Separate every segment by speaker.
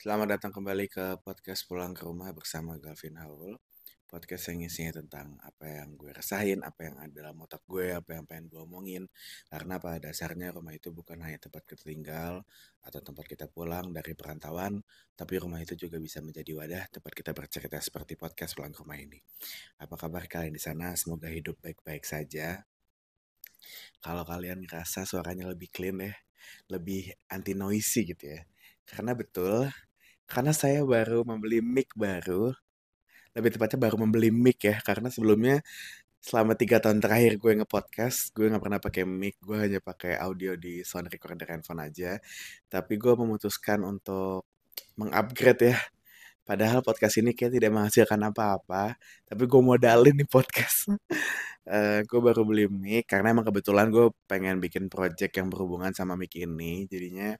Speaker 1: Selamat datang kembali ke podcast Pulang ke Rumah bersama Galvin Haul. Podcast yang isinya tentang apa yang gue rasain, apa yang ada dalam otak gue, apa yang pengen gue omongin. Karena pada dasarnya rumah itu bukan hanya tempat kita tinggal atau tempat kita pulang dari perantauan, tapi rumah itu juga bisa menjadi wadah tempat kita bercerita seperti podcast Pulang ke Rumah ini. Apa kabar kalian di sana? Semoga hidup baik-baik saja. Kalau kalian ngerasa suaranya lebih clean ya, lebih anti noisy gitu ya. Karena betul, karena saya baru membeli mic baru, lebih tepatnya baru membeli mic ya, karena sebelumnya selama tiga tahun terakhir gue nge-podcast, gue nggak pernah pakai mic, gue hanya pakai audio di sound recorder handphone aja. Tapi gue memutuskan untuk mengupgrade ya. Padahal podcast ini kayak tidak menghasilkan apa-apa, tapi gue modalin nih podcast. uh, gue baru beli mic karena emang kebetulan gue pengen bikin project yang berhubungan sama mic ini, jadinya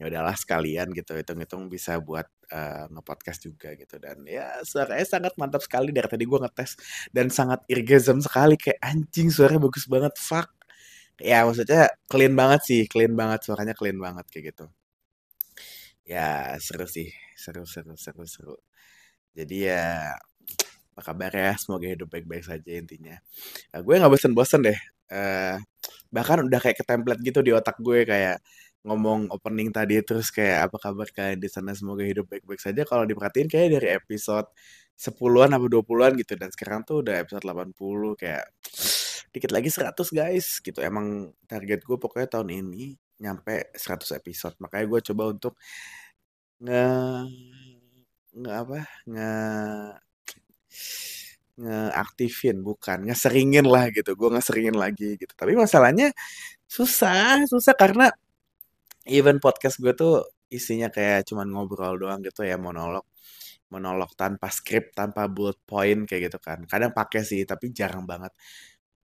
Speaker 1: ya udahlah sekalian gitu, hitung-hitung bisa buat uh, nge-podcast juga gitu. Dan ya suaranya sangat mantap sekali. Dari tadi gue ngetes dan sangat irgasm sekali. Kayak anjing suaranya bagus banget. Fuck. Ya maksudnya clean banget sih. Clean banget. Suaranya clean banget kayak gitu. Ya seru sih. Seru seru seru seru. Jadi ya apa kabar ya? Semoga hidup baik-baik saja intinya. Nah, gue nggak bosen-bosen deh uh, bahkan udah kayak ke template gitu di otak gue kayak ngomong opening tadi terus kayak apa kabar kalian di sana? Semoga hidup baik-baik saja. Kalau diperhatiin kayak dari episode 10-an atau 20-an gitu dan sekarang tuh udah episode 80 kayak dikit lagi 100 guys gitu. Emang target gue pokoknya tahun ini nyampe 100 episode. Makanya gue coba untuk nge nge apa nge ngeaktifin bukan ngeseringin lah gitu. Gue ngeseringin lagi gitu. Tapi masalahnya susah susah karena even podcast gue tuh isinya kayak cuman ngobrol doang gitu ya monolog monolog tanpa skrip tanpa bullet point kayak gitu kan. Kadang pakai sih tapi jarang banget.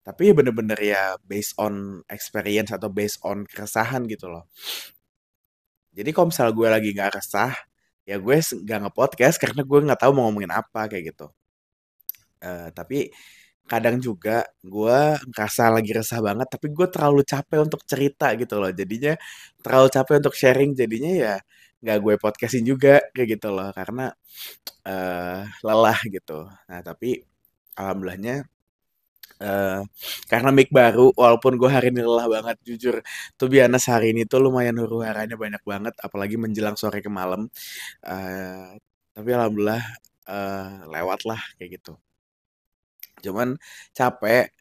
Speaker 1: Tapi bener-bener ya based on experience atau based on keresahan gitu loh. Jadi kalau misal gue lagi nggak resah ya gue nggak nge-podcast karena gue nggak tahu mau ngomongin apa kayak gitu uh, tapi kadang juga gue ngerasa lagi resah banget tapi gue terlalu capek untuk cerita gitu loh jadinya terlalu capek untuk sharing jadinya ya nggak gue podcastin juga kayak gitu loh karena uh, lelah gitu nah tapi alhamdulillahnya Uh, karena mic baru, walaupun gue hari ini lelah banget, jujur. Tuh biasa hari ini tuh lumayan huru haranya banyak banget, apalagi menjelang sore ke malam. Uh, tapi alhamdulillah uh, lewat lah kayak gitu. Cuman capek,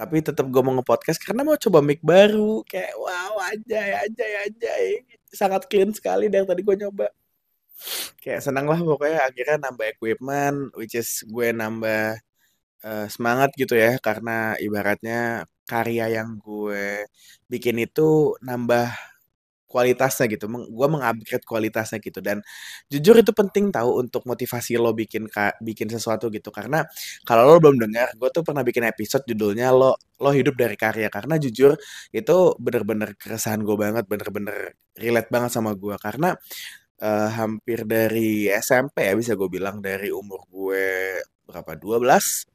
Speaker 1: tapi tetap gue mau nge-podcast karena mau coba mic baru. Kayak wow aja aja aja Sangat clean sekali dari tadi gue nyoba. Kayak senang lah pokoknya akhirnya nambah equipment, which is gue nambah uh, semangat gitu ya karena ibaratnya karya yang gue bikin itu nambah kualitasnya gitu, meng, gue mengupgrade kualitasnya gitu. Dan jujur itu penting tahu untuk motivasi lo bikin ka, bikin sesuatu gitu. Karena kalau lo belum dengar, gue tuh pernah bikin episode judulnya lo lo hidup dari karya. Karena jujur itu bener-bener keresahan gue banget, bener-bener relate banget sama gue karena uh, hampir dari SMP ya bisa gue bilang dari umur gue berapa? 12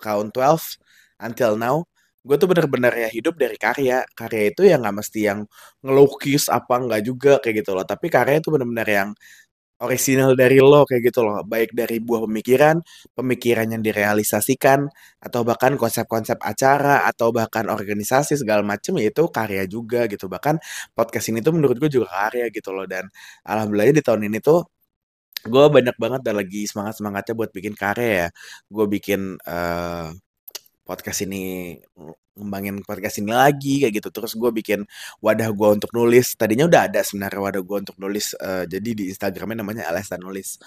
Speaker 1: count 12 until now gue tuh bener-bener ya hidup dari karya. Karya itu ya nggak mesti yang ngelukis apa nggak juga kayak gitu loh. Tapi karya itu bener-bener yang original dari lo kayak gitu loh. Baik dari buah pemikiran pemikiran yang direalisasikan atau bahkan konsep-konsep acara atau bahkan organisasi segala macam ya itu karya juga gitu. Bahkan podcast ini tuh menurut gue juga karya gitu loh. Dan alhamdulillah di tahun ini tuh gue banyak banget dan lagi semangat semangatnya buat bikin karya ya. Gue bikin uh, podcast ini ngembangin podcast ini lagi kayak gitu. Terus gue bikin wadah gue untuk nulis. Tadinya udah ada sebenarnya wadah gue untuk nulis uh, jadi di Instagramnya namanya Alesta nulis.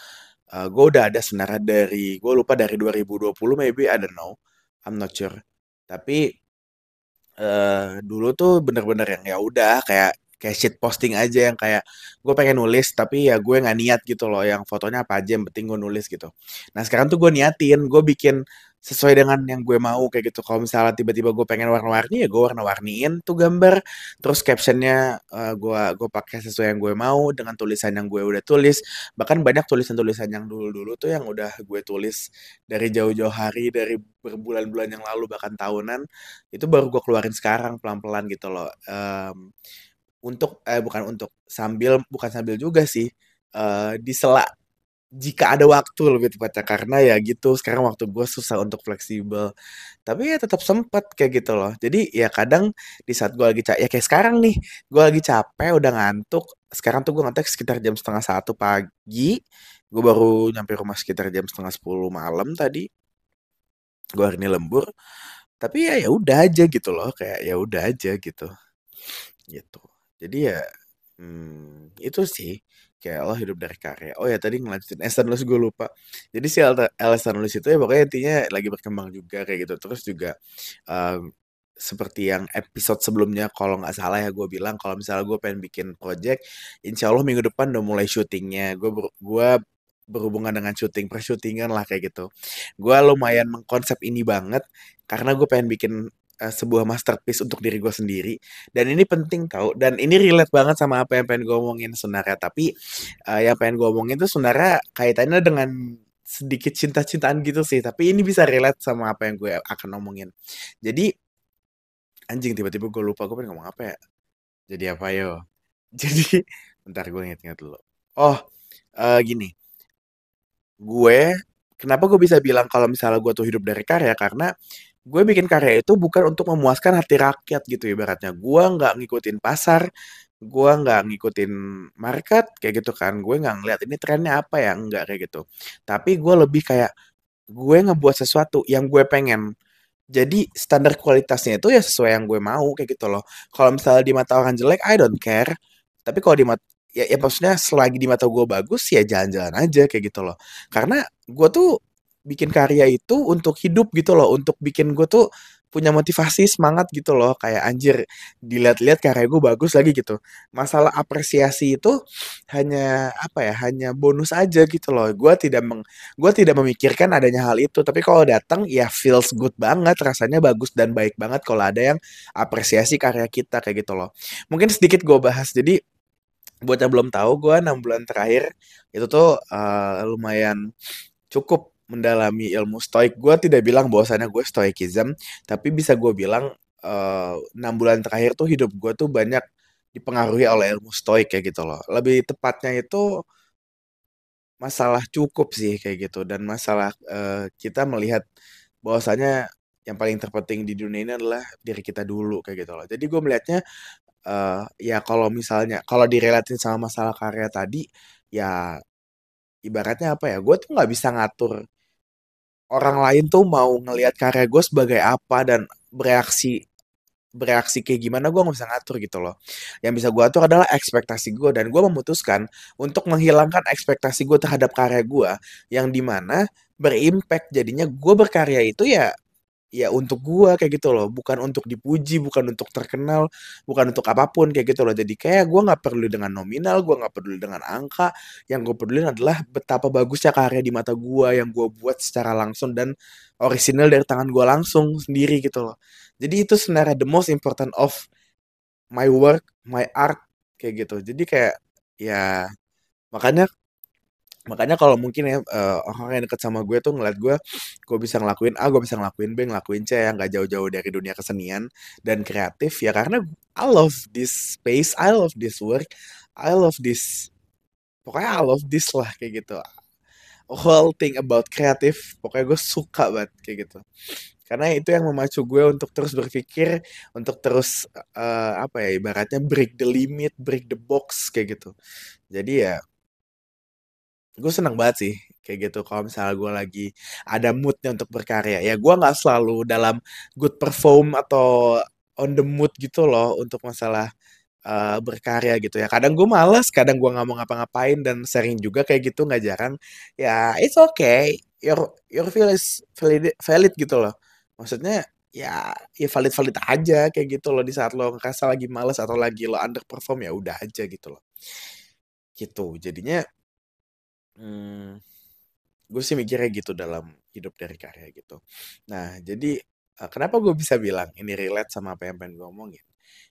Speaker 1: Uh, gue udah ada sebenarnya dari gue lupa dari 2020 maybe I don't know. I'm not sure. Tapi uh, dulu tuh bener-bener yang ya udah kayak kayak shit posting aja yang kayak gue pengen nulis tapi ya gue nggak niat gitu loh. Yang fotonya apa aja yang penting gue nulis gitu. Nah sekarang tuh gue niatin gue bikin sesuai dengan yang gue mau kayak gitu. Kalau misalnya tiba-tiba gue pengen warna-warni ya gue warna-warniin tuh gambar. Terus captionnya uh, gue gue pakai sesuai yang gue mau dengan tulisan yang gue udah tulis. Bahkan banyak tulisan-tulisan yang dulu-dulu tuh yang udah gue tulis dari jauh-jauh hari dari berbulan-bulan yang lalu bahkan tahunan itu baru gue keluarin sekarang pelan-pelan gitu loh. Um, untuk eh bukan untuk sambil bukan sambil juga sih eee, di sela jika ada waktu lebih tepatnya, karena ya gitu, sekarang waktu gue susah untuk fleksibel. Tapi ya tetap sempet kayak gitu loh. Jadi ya kadang di saat gue lagi ca ya kayak sekarang nih, gue lagi capek, udah ngantuk, sekarang tuh gue ngetek sekitar jam setengah satu pagi, gue baru nyampe rumah sekitar jam setengah sepuluh malam tadi. Gue hari ini lembur, tapi ya ya udah aja gitu loh, kayak ya udah aja gitu. Gitu. Jadi ya, mmm, itu sih, kayak lo hidup dari karya. Oh ya tadi ngelanjutin Nulis gue lupa. Jadi si Alesan Nulis itu ya pokoknya intinya lagi berkembang juga kayak gitu. Terus juga, mmm, seperti yang episode sebelumnya kalau nggak salah ya gue bilang kalau misalnya gue pengen bikin project, insya Allah minggu depan udah mulai syutingnya. Gue ber gue berhubungan dengan syuting, per-syutingan lah kayak gitu. Gue lumayan mengkonsep ini banget karena gue pengen bikin uh, sebuah masterpiece untuk diri gue sendiri. Dan ini penting tau. Dan ini relate banget sama apa yang pengen gue omongin sebenarnya. Tapi uh, yang pengen gue omongin tuh sebenarnya kaitannya dengan sedikit cinta-cintaan gitu sih. Tapi ini bisa relate sama apa yang gue akan omongin. Jadi anjing tiba-tiba gue lupa gue pengen ngomong apa ya? Jadi apa yo? Jadi bentar gue inget-inget dulu. Oh uh, gini. Gue kenapa gue bisa bilang kalau misalnya gue tuh hidup dari karya? Karena gue bikin karya itu bukan untuk memuaskan hati rakyat gitu ibaratnya. Gue nggak ngikutin pasar, gue nggak ngikutin market kayak gitu kan. Gue nggak ngeliat ini trennya apa ya, nggak kayak gitu. Tapi gue lebih kayak gue ngebuat sesuatu yang gue pengen. Jadi standar kualitasnya itu ya sesuai yang gue mau kayak gitu loh. Kalau misalnya di mata orang jelek, I don't care. Tapi kalau di mata ya, ya maksudnya selagi di mata gue bagus ya jalan-jalan aja kayak gitu loh. Karena gue tuh bikin karya itu untuk hidup gitu loh, untuk bikin gue tuh punya motivasi semangat gitu loh. Kayak anjir dilihat-lihat karya gue bagus lagi gitu. Masalah apresiasi itu hanya apa ya hanya bonus aja gitu loh. Gue tidak meng gue tidak memikirkan adanya hal itu. Tapi kalau datang ya feels good banget rasanya bagus dan baik banget kalau ada yang apresiasi karya kita kayak gitu loh. Mungkin sedikit gue bahas. Jadi buat yang belum tahu gue enam bulan terakhir itu tuh uh, lumayan cukup mendalami ilmu stoik. Gue tidak bilang bahwasannya gue stoikism, tapi bisa gue bilang eh, enam bulan terakhir tuh hidup gue tuh banyak dipengaruhi oleh ilmu stoik kayak gitu loh. Lebih tepatnya itu masalah cukup sih kayak gitu dan masalah uh, kita melihat bahwasanya yang paling terpenting di dunia ini adalah diri kita dulu kayak gitu loh. Jadi gue melihatnya uh, ya kalau misalnya kalau direlatin sama masalah karya tadi ya ibaratnya apa ya gue tuh nggak bisa ngatur orang lain tuh mau ngelihat karya gue sebagai apa dan bereaksi bereaksi kayak gimana gue nggak bisa ngatur gitu loh. Yang bisa gue atur adalah ekspektasi gue dan gue memutuskan untuk menghilangkan ekspektasi gue terhadap karya gue yang di mana berimpact jadinya gue berkarya itu ya ya untuk gua kayak gitu loh. Bukan untuk dipuji bukan untuk terkenal bukan untuk apa pun kayak gitu loh. Jadi kayak gua nggak perlu dengan nominal gua nggak peduli dengan angka. Yang gue peduli adalah betapa bagusnya karya di mata gua yang gua buat secara langsung dan orisinal dari tangan gua langsung sendiri gitu loh. Jadi itu sebenarnya the most important of my work my art kayak gitu. Jadi kayak ya makanya makanya kalau mungkin ya uh, orang yang deket sama gue tuh ngeliat gue gue bisa ngelakuin A gue bisa ngelakuin B ngelakuin C yang gak jauh-jauh dari dunia kesenian dan kreatif ya. Karena I love this space I love this work I love this pokoknya I love this lah kayak gitu. Whole thing about kreatif pokoknya gue suka banget kayak gitu. Karena itu yang memacu gue untuk terus berpikir untuk terus uh, apa ya ibaratnya break the limit break the box kayak gitu. Jadi ya gue seneng banget sih kayak gitu. Kalau misalnya gue lagi ada moodnya untuk berkarya ya gue nggak selalu dalam good perform atau on the mood gitu loh untuk masalah uh, berkarya gitu ya. Kadang gue males kadang gue nggak mau ngapa-ngapain dan sering juga kayak gitu nggak jarang. Ya it's okay. Your your feel is valid, valid gitu loh. Maksudnya ya ya valid valid aja kayak gitu loh di saat lo ngerasa lagi males atau lagi lo underperform ya udah aja gitu loh. Gitu. Jadinya Hmm, gue sih mikirnya gitu dalam hidup dari karya gitu. Nah, jadi uh, kenapa gue bisa bilang ini relate sama apa yang pengen gue omongin?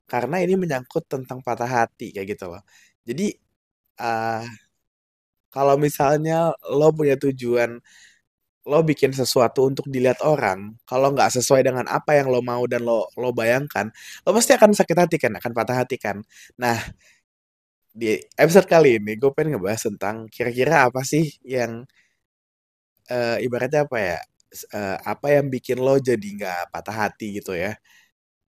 Speaker 1: Karena ini menyangkut tentang patah hati kayak gitu loh. Jadi uh, kalau misalnya lo punya tujuan lo bikin sesuatu untuk dilihat orang, kalau nggak sesuai dengan apa yang lo mau dan lo lo bayangkan, lo pasti akan sakit hati kan, akan patah hati kan. Nah, di episode kali ini gue pengen ngebahas tentang kira-kira apa sih yang uh, ibaratnya apa ya uh, apa yang bikin lo jadi nggak patah hati gitu ya.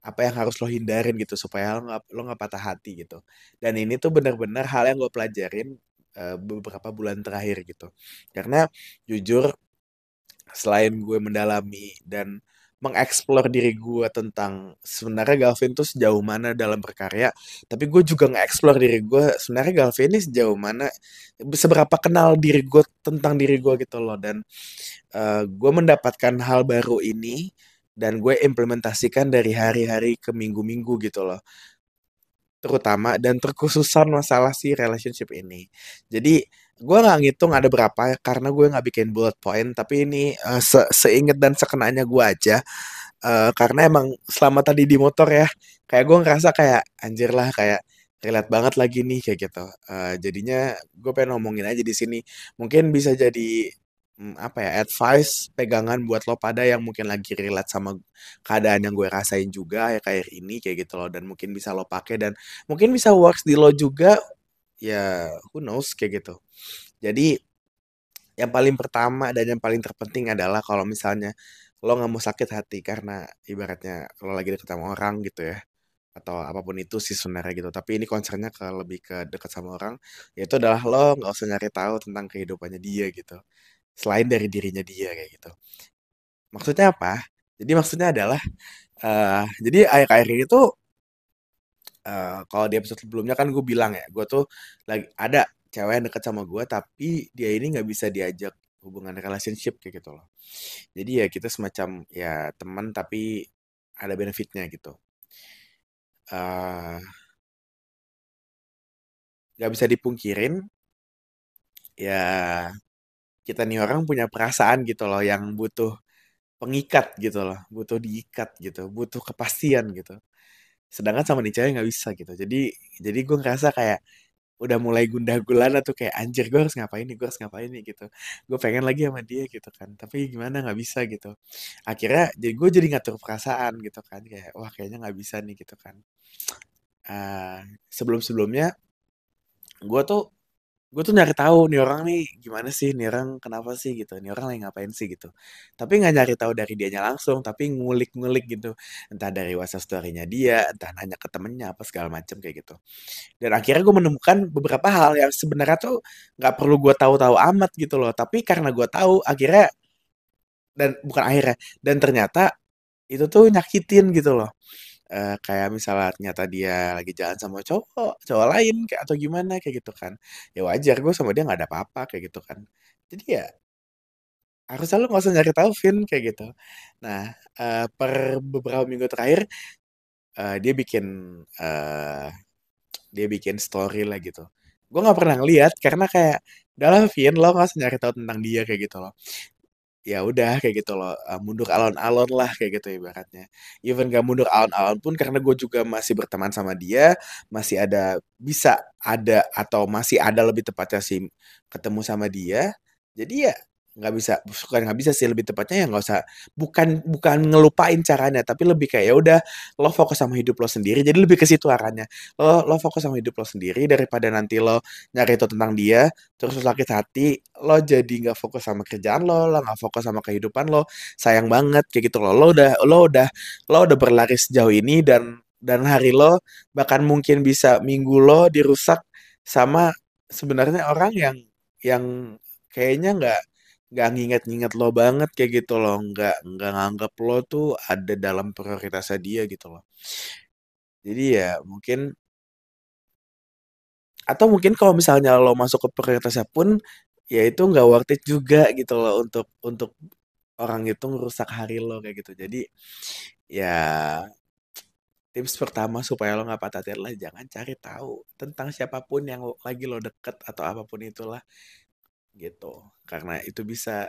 Speaker 1: Apa yang harus lo hindarin gitu supaya lo nggak lo nggak patah hati gitu. Dan ini tuh benar-benar hal yang gue pelajarin uh, beberapa bulan terakhir gitu. Karena jujur selain gue mendalami dan mengeksplor diri gue tentang sebenarnya Galvin tuh sejauh mana dalam berkarya tapi gue juga nge-explore diri gue sebenarnya Galvin ini sejauh mana seberapa kenal diri gue tentang diri gue gitu loh. Dan uh, gue mendapatkan hal baru ini dan gue implementasikan dari hari-hari ke minggu-minggu gitu loh. Terutama dan terkhususan masalah si relationship ini. Jadi gue nggak ngitung ada berapa karena gue nggak bikin bullet point tapi ini uh, se seinget dan sekenanya gue aja. Uh, karena emang selama tadi di motor ya kayak gue ngerasa kayak anjir lah kayak relate banget lagi nih kayak gitu. Uh, jadinya gue pengen ngomongin aja di sini. Mungkin bisa jadi um, apa ya advice pegangan buat lo pada yang mungkin lagi relate sama keadaan yang gue rasain juga ya kayak ini kayak gitu loh. Dan mungkin bisa lo pakai dan mungkin bisa works di lo juga ya who knows kayak gitu. Jadi yang paling pertama dan yang paling terpenting adalah kalau misalnya lo nggak mau sakit hati karena ibaratnya lo lagi deket sama orang gitu ya atau apa pun itu sih sebenarnya gitu. Tapi ini concernnya ke lebih ke dekat sama orang yaitu adalah lo nggak usah nyari tahu tentang kehidupannya dia gitu selain dari dirinya dia kayak gitu. Maksudnya apa? Jadi maksudnya adalah uh, jadi akhir-akhir ini tuh uh, kalau di episode sebelumnya kan gue bilang ya, gue tuh lagi ada cewek yang deket sama gue, tapi dia ini nggak bisa diajak hubungan relationship kayak gitu loh. Jadi ya kita semacam ya teman tapi ada benefitnya gitu. Uh, gak bisa dipungkirin, ya kita nih orang punya perasaan gitu loh yang butuh pengikat gitu loh, butuh diikat gitu, butuh kepastian gitu sedangkan sama nih cewek nggak bisa gitu. Jadi jadi gue ngerasa kayak udah mulai gundah gulana tuh kayak anjir gue harus ngapain nih gue harus ngapain nih gitu. Gue pengen lagi sama dia gitu kan tapi gimana nggak bisa gitu. Akhirnya jadi gue jadi ngatur perasaan gitu kan kayak wah kayaknya nggak bisa nih gitu kan. Uh, ah, sebelum sebelumnya gue tuh gue tuh nyari tahu nih orang nih gimana sih nih orang kenapa sih gitu nih orang lagi ngapain sih gitu. Tapi nggak nyari tahu dari dianya langsung tapi ngulik-ngulik gitu. Entah dari WhatsApp story-nya dia entah nanya ke temennya apa segala macam kayak gitu. Dan akhirnya gue menemukan beberapa hal yang sebenarnya tuh nggak perlu gue tahu-tahu amat gitu loh. Tapi karena gue tahu akhirnya dan bukan akhirnya dan ternyata itu tuh nyakitin gitu loh uh, kayak misalnya ternyata dia lagi jalan sama cowok cowok lain kayak atau gimana kayak gitu kan. Ya wajar gue sama dia nggak ada apa-apa kayak gitu kan. Jadi ya harus selalu nggak usah nyari tahu Vin kayak gitu. Nah uh, per beberapa minggu terakhir uh, dia bikin uh, dia bikin story lah gitu. Gue nggak pernah ngeliat karena kayak dalam Vin lo nggak usah nyari tahu tentang dia kayak gitu loh ya udah kayak gitu loh mundur alon-alon lah kayak gitu ibaratnya. Even gak mundur alon-alon pun karena gue juga masih berteman sama dia masih ada bisa ada atau masih ada lebih tepatnya sih ketemu sama dia jadi ya nggak bisa bukan nggak bisa sih lebih tepatnya ya nggak usah bukan bukan ngelupain caranya tapi lebih kayak ya udah lo fokus sama hidup lo sendiri jadi lebih ke situ arahnya. Lo lo fokus sama hidup lo sendiri daripada nanti lo nyari itu tentang dia terus lo sakit hati lo jadi nggak fokus sama kerjaan lo lo nggak fokus sama kehidupan lo sayang banget kayak gitu lo lo udah lo udah lo udah berlari sejauh ini dan dan hari lo bahkan mungkin bisa minggu lo dirusak sama sebenarnya orang yang yang kayaknya nggak nggak nginget-nginget lo banget kayak gitu loh nggak nggak nganggap lo tuh ada dalam prioritasnya dia gitu loh. Jadi ya mungkin atau mungkin kalau misalnya lo masuk ke prioritasnya pun ya itu nggak worth it juga gitu loh untuk untuk orang itu ngerusak hari lo kayak gitu. Jadi ya tips pertama supaya lo nggak patah hati adalah jangan cari tahu tentang siapa pun yang lagi lo deket atau apa pun itulah gitu. Karena itu bisa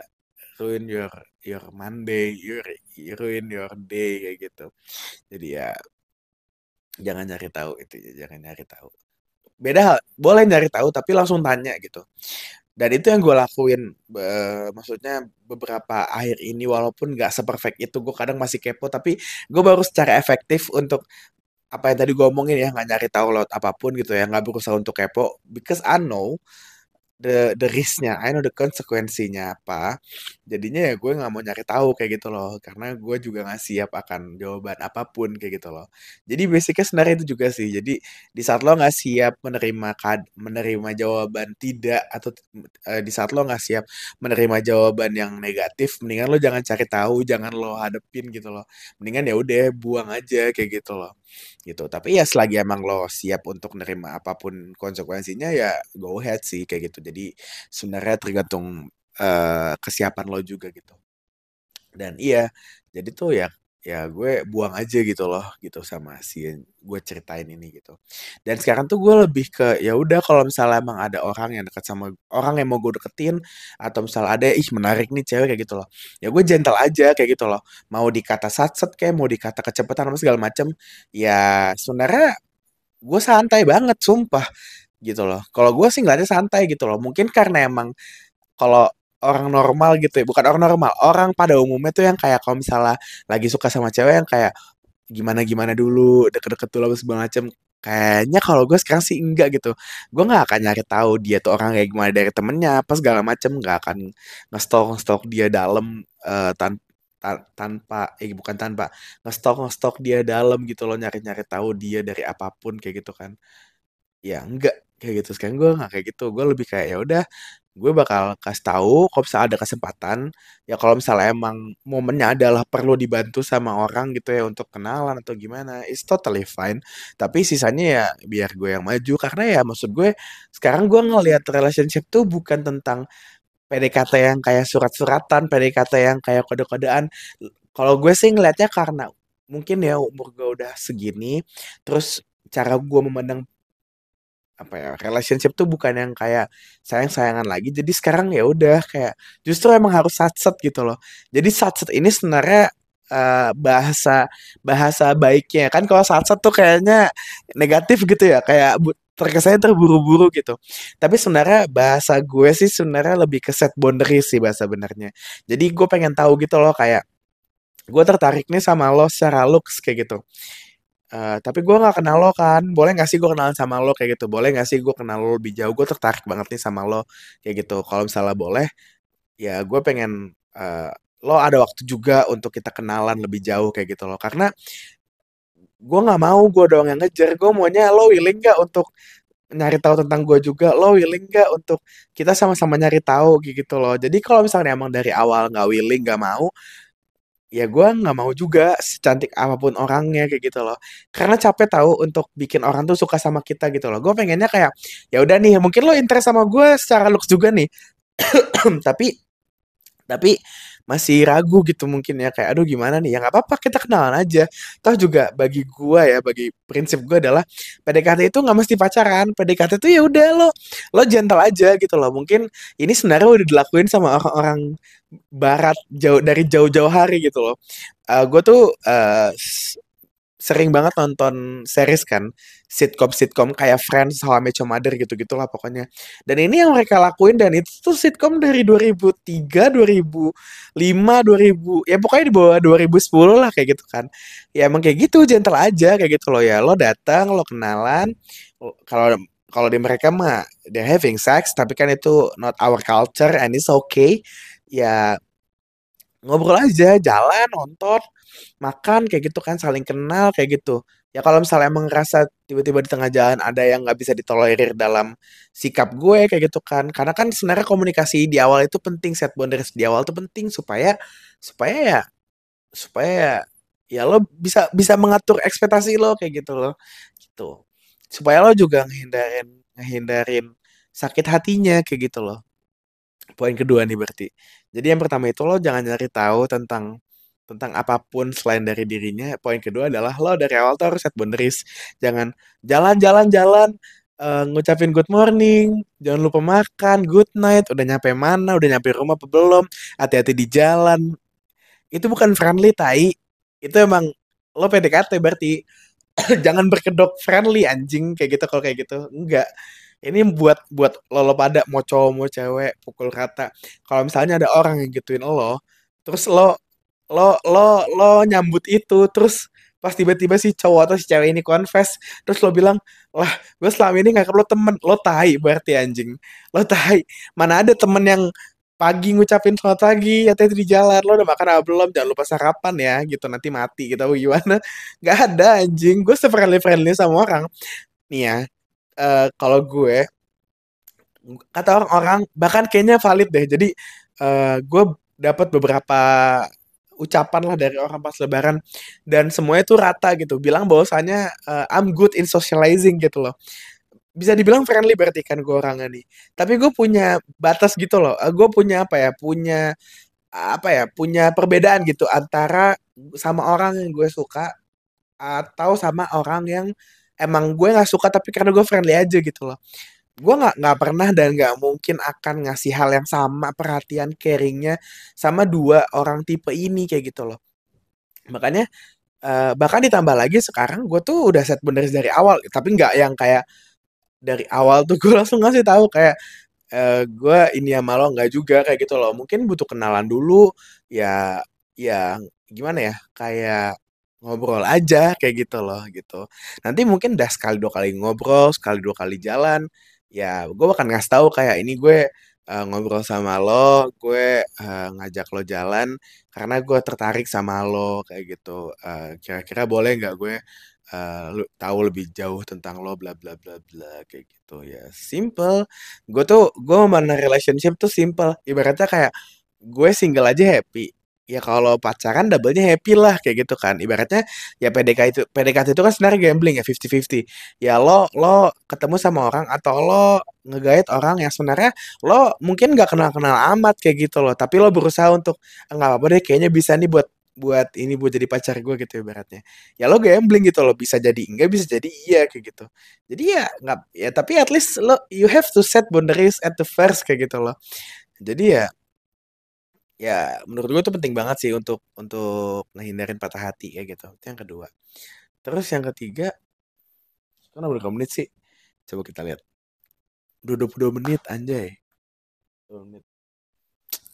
Speaker 1: ruin your your Monday your ruin your day kayak gitu. Jadi ya jangan nyari tahu itu ya jangan nyari tahu. Beda hal boleh nyari tahu tapi langsung tanya gitu. Dan itu yang gue lakuin be, maksudnya beberapa akhir ini walaupun nggak seperfect itu gue kadang masih kepo tapi gue baru secara efektif untuk apa yang tadi gue omongin ya nggak nyari tahu lewat apa pun gitu ya nggak berusaha untuk kepo because I know the the risknya, I know the konsekuensinya apa. Jadinya ya gue nggak mau nyari tahu kayak gitu loh, karena gue juga nggak siap akan jawaban apa pun kayak gitu loh. Jadi basicnya sebenarnya itu juga sih. Jadi di saat lo nggak siap menerima kad menerima jawaban tidak atau uh, di saat lo nggak siap menerima jawaban yang negatif, mendingan lo jangan cari tahu, jangan lo hadepin gitu loh. Mendingan ya udah buang aja kayak gitu loh gitu. Tapi ya selagi emang lo siap untuk nerima apa pun konsekuensinya ya go ahead sih kayak gitu. Jadi sebenarnya tergantung uh, kesiapan lo juga gitu. Dan iya, jadi tuh ya ya gue buang aja gitu loh gitu sama si gue ceritain ini gitu. Dan sekarang tuh gue lebih ke ya udah kalau misalnya emang ada orang yang dekat sama orang yang mau gue deketin atau misalnya ada ih menarik nih cewek kayak gitu loh. Ya gue gentle aja kayak gitu loh. Mau dikata satset kayak mau dikata kecepatan apa segala macem ya sebenarnya gue santai banget sumpah gitu loh. Kalau gue sih ngeliatnya santai gitu loh. Mungkin karena emang kalau orang normal gitu ya. Bukan orang normal orang pada umumnya tuh yang kayak kalau misalnya lagi suka sama cewek yang kayak gimana gimana dulu? Deket-deket dulu segala macem. Kayaknya kalau gue sekarang sih enggak gitu. Gue nggak akan nyari tahu dia tuh orang kayak gimana dari temennya apa segala macem. Nggak akan ngestok ngestok dia dalam uh, tan ta tanpa eh bukan tanpa ngestok ngestok dia dalam gitu loh nyari nyari tahu dia dari apa pun kayak gitu kan. Ya enggak kayak gitu. Sekarang gue nggak kayak gitu. Gue lebih kayak ya udah gue bakal kasih tahu kalau misalnya ada kesempatan ya kalau misalnya emang momennya adalah perlu dibantu sama orang gitu ya untuk kenalan atau gimana it's totally fine. Tapi sisanya ya biar gue yang maju karena ya maksud gue sekarang gue ngelihat relationship tuh bukan tentang PDKT yang kayak surat-suratan PDKT yang kayak kode-kodean kalau gue sih ngelihatnya karena mungkin ya umur gue udah segini terus cara gue memandang apa ya relationship tuh bukan yang kayak sayang sayangan lagi. Jadi sekarang ya udah kayak justru emang harus satset gitu loh. Jadi satset ini sebenarnya uh, bahasa bahasa baiknya. Kan kalau satset tuh kayaknya negatif gitu ya kayak terkesannya terburu-buru gitu. Tapi sebenarnya bahasa gue sih sebenarnya lebih ke set boundary sih bahasa benernya. Jadi gue pengen tahu gitu loh kayak gue tertarik nih sama lo secara looks kayak gitu Uh, tapi gue gak kenal lo kan, boleh gak sih gue kenalan sama lo kayak gitu? Boleh gak sih gue kenal lo lebih jauh? Gue tertarik banget nih sama lo kayak gitu. Kalau misalnya boleh, ya gue pengen uh, lo ada waktu juga untuk kita kenalan lebih jauh kayak gitu loh. Karena gue gak mau gue doang yang ngejar. Gue maunya lo willing gak untuk nyari tahu tentang gue juga lo willing gak untuk kita sama-sama nyari tahu gitu loh jadi kalau misalnya emang dari awal nggak willing nggak mau ya gue nggak mau juga secantik apa pun orangnya kayak gitu loh. Karena capek tahu untuk bikin orang tuh suka sama kita gitu loh. Gue pengennya kayak ya udah nih mungkin lo interest sama gue secara looks juga nih. Tapi tapi masih ragu gitu mungkin ya kayak aduh gimana nih? Ya nggak apa-apa kita kenalan aja. Toh juga bagi gue ya bagi prinsip gue adalah PDKT itu nggak mesti pacaran. PDKT itu ya udah lo lo gentle aja gitu loh. Mungkin ini sebenarnya udah dilakuin sama orang-orang barat jauh dari jauh-jauh hari gitu loh. Uh, gue tuh uh, sering banget nonton series kan sitcom-sitcom kayak Friends, How I Met Your Mother gitu-gitulah pokoknya. Dan ini yang mereka lakuin dan itu tuh sitcom dari 2003, 2005, 2000 ya pokoknya di bawah 2010 lah kayak gitu kan. Ya emang kayak gitu gentle aja kayak gitu loh ya. Lo datang, lo kenalan. Kalau kalau di mereka mah they having sex tapi kan itu not our culture and it's okay. Ya ngobrol aja, jalan, nonton makan kayak gitu kan saling kenal kayak gitu. Ya kalau misalnya emang ngerasa tiba-tiba di tengah jalan ada yang nggak bisa ditolerir dalam sikap gue kayak gitu kan. Karena kan sebenarnya komunikasi di awal itu penting set boundaries di awal itu penting supaya supaya ya supaya ya, ya lo bisa bisa mengatur ekspektasi lo kayak gitu loh. Gitu. Supaya lo juga ngehindarin ngehindarin sakit hatinya kayak gitu loh. Poin kedua nih berarti. Jadi yang pertama itu lo jangan nyari tahu tentang tentang apa pun selain dari dirinya. Poin kedua adalah lo dari awal tuh harus set boundaries. Jangan jalan-jalan-jalan uh, ngucapin good morning, jangan lupa makan, good night, udah nyampe mana, udah nyampe rumah apa belum, hati-hati di jalan. Itu bukan friendly, tai. Itu emang lo PDKT berarti. jangan berkedok friendly anjing kayak gitu kalau kayak gitu. Enggak. Ini buat buat lo, lo pada mau cowok mau cewek pukul kata. Kalau misalnya ada orang yang gituin lo, terus lo lo lo lo nyambut itu terus pas tiba-tiba si cowok atau si cewek ini confess terus lo bilang lah gue selama ini nggak lo temen. Lo tai berarti anjing. Lo tai. Mana ada temen yang pagi ngucapin selamat pagi ya di jalan. Lo udah makan apa belum? Jangan lupa sarapan ya gitu. Nanti mati gitu gimana. Nggak ada anjing. Gue friendly friendly sama orang. Nih ya uh, kalau gue kata orang-orang bahkan kayaknya valid deh. Jadi uh, gue dapat beberapa ucapan lah dari orang pas lebaran. Dan semuanya tuh rata gitu. Bilang bahwasanya uh, I'm good in socializing gitu loh. Bisa dibilang friendly berarti kan gue orangnya nih. Tapi gue punya batas gitu loh. Uh, gue punya apa ya? Punya apa ya? Punya perbedaan gitu antara sama orang yang gue suka atau sama orang yang emang gue nggak suka tapi karena gue friendly aja gitu loh gue nggak nggak pernah dan nggak mungkin akan ngasih hal yang sama perhatian caringnya sama dua orang tipe ini kayak gitu loh. Makanya uh, bahkan ditambah lagi sekarang gue tuh udah set bener dari awal tapi nggak yang kayak dari awal tuh gue langsung ngasih tahu kayak uh, gue ini sama lo nggak juga kayak gitu loh. Mungkin butuh kenalan dulu ya ya gimana ya kayak ngobrol aja kayak gitu loh gitu. Nanti mungkin udah sekali dua kali ngobrol sekali dua kali jalan ya gue bakal ngasih tahu kayak ini gue uh, ngobrol sama lo, gue uh, ngajak lo jalan karena gue tertarik sama lo kayak gitu. Uh, kira-kira boleh nggak gue uh, tahu lebih jauh tentang lo bla bla bla bla kayak gitu ya. Simple. Gue tuh gue memandang relationship tuh simple. Ibaratnya kayak gue single aja happy ya kalau pacaran double-nya happy lah kayak gitu kan. Ibaratnya ya PDK itu PDKT itu kan sebenarnya gambling ya 50-50. Ya lo lo ketemu sama orang atau lo ngegait orang yang sebenarnya lo mungkin nggak kenal-kenal amat kayak gitu loh, tapi lo berusaha untuk nggak apa-apa deh kayaknya bisa nih buat buat ini buat jadi pacar gue gitu ibaratnya. Ya lo gambling gitu lo bisa jadi enggak bisa jadi iya kayak gitu. Jadi ya nggak ya tapi at least lo you have to set boundaries at the first kayak gitu loh. Jadi ya ya menurut gue itu penting banget sih untuk untuk ngehindarin patah hati ya gitu. Itu yang kedua. Terus yang ketiga udah berapa menit sih? Coba kita lihat. 22 menit anjay. 22 menit.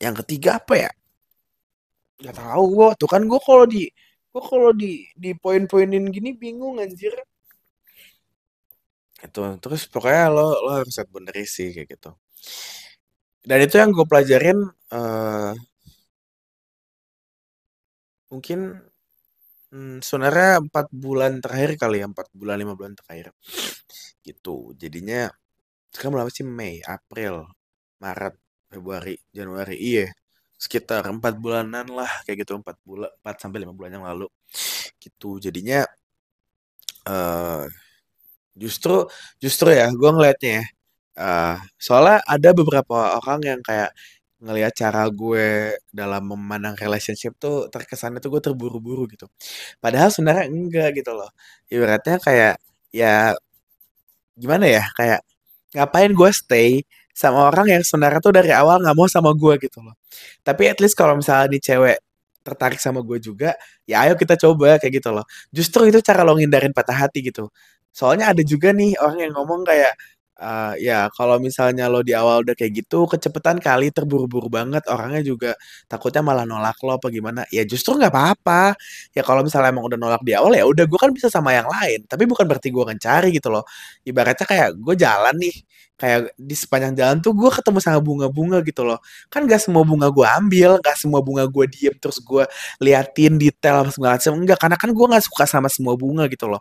Speaker 1: Yang ketiga apa ya? Nggak tahu gue tuh kan gue kalau di gue kalau di di poin-poinin gini bingung anjir. Itu terus pokoknya lo lo harus set bener sih kayak gitu. Dan itu yang gue pelajarin uh, Mungkin, hmm, sebenarnya empat bulan terakhir kali ya, empat bulan, lima bulan terakhir. Gitu. Jadinya sekarang berapa sih? Mei, April, Maret, Februari, Januari. Iya, sekitar empat bulanan lah kayak gitu, empat bulan, empat sampai lima bulan yang lalu. Gitu. Jadinya uh, justru justru ya gue ngeliatnya ya, uh, soalnya ada beberapa orang yang kayak ngelihat cara gue dalam memandang relationship tuh terkesannya tuh gue terburu-buru gitu. Padahal sebenarnya enggak gitu loh. Ibaratnya kayak ya gimana ya kayak ngapain gue stay sama orang yang sebenarnya tuh dari awal nggak mau sama gue gitu loh. Tapi at least kalau misalnya di cewek tertarik sama gue juga, ya ayo kita coba kayak gitu loh. Justru itu cara lo ngindarin patah hati gitu. Soalnya ada juga nih orang yang ngomong kayak Uh, ya kalau misalnya lo di awal udah kayak gitu kecepatan kali terburu-buru banget. Orangnya juga takutnya malah nolak lo apa gimana. Ya justru nggak apa-apa. Ya kalau misalnya emang udah nolak di awal ya udah gue kan bisa sama yang lain. Tapi bukan berarti gue akan cari gitu loh. Ibaratnya kayak gue jalan nih. Kayak di sepanjang jalan tuh gue ketemu sama bunga-bunga gitu loh. Kan gak semua bunga gue ambil gak semua bunga gue diem terus gue liatin detail apa segala macam. Enggak karena kan gue nggak suka sama semua bunga gitu loh.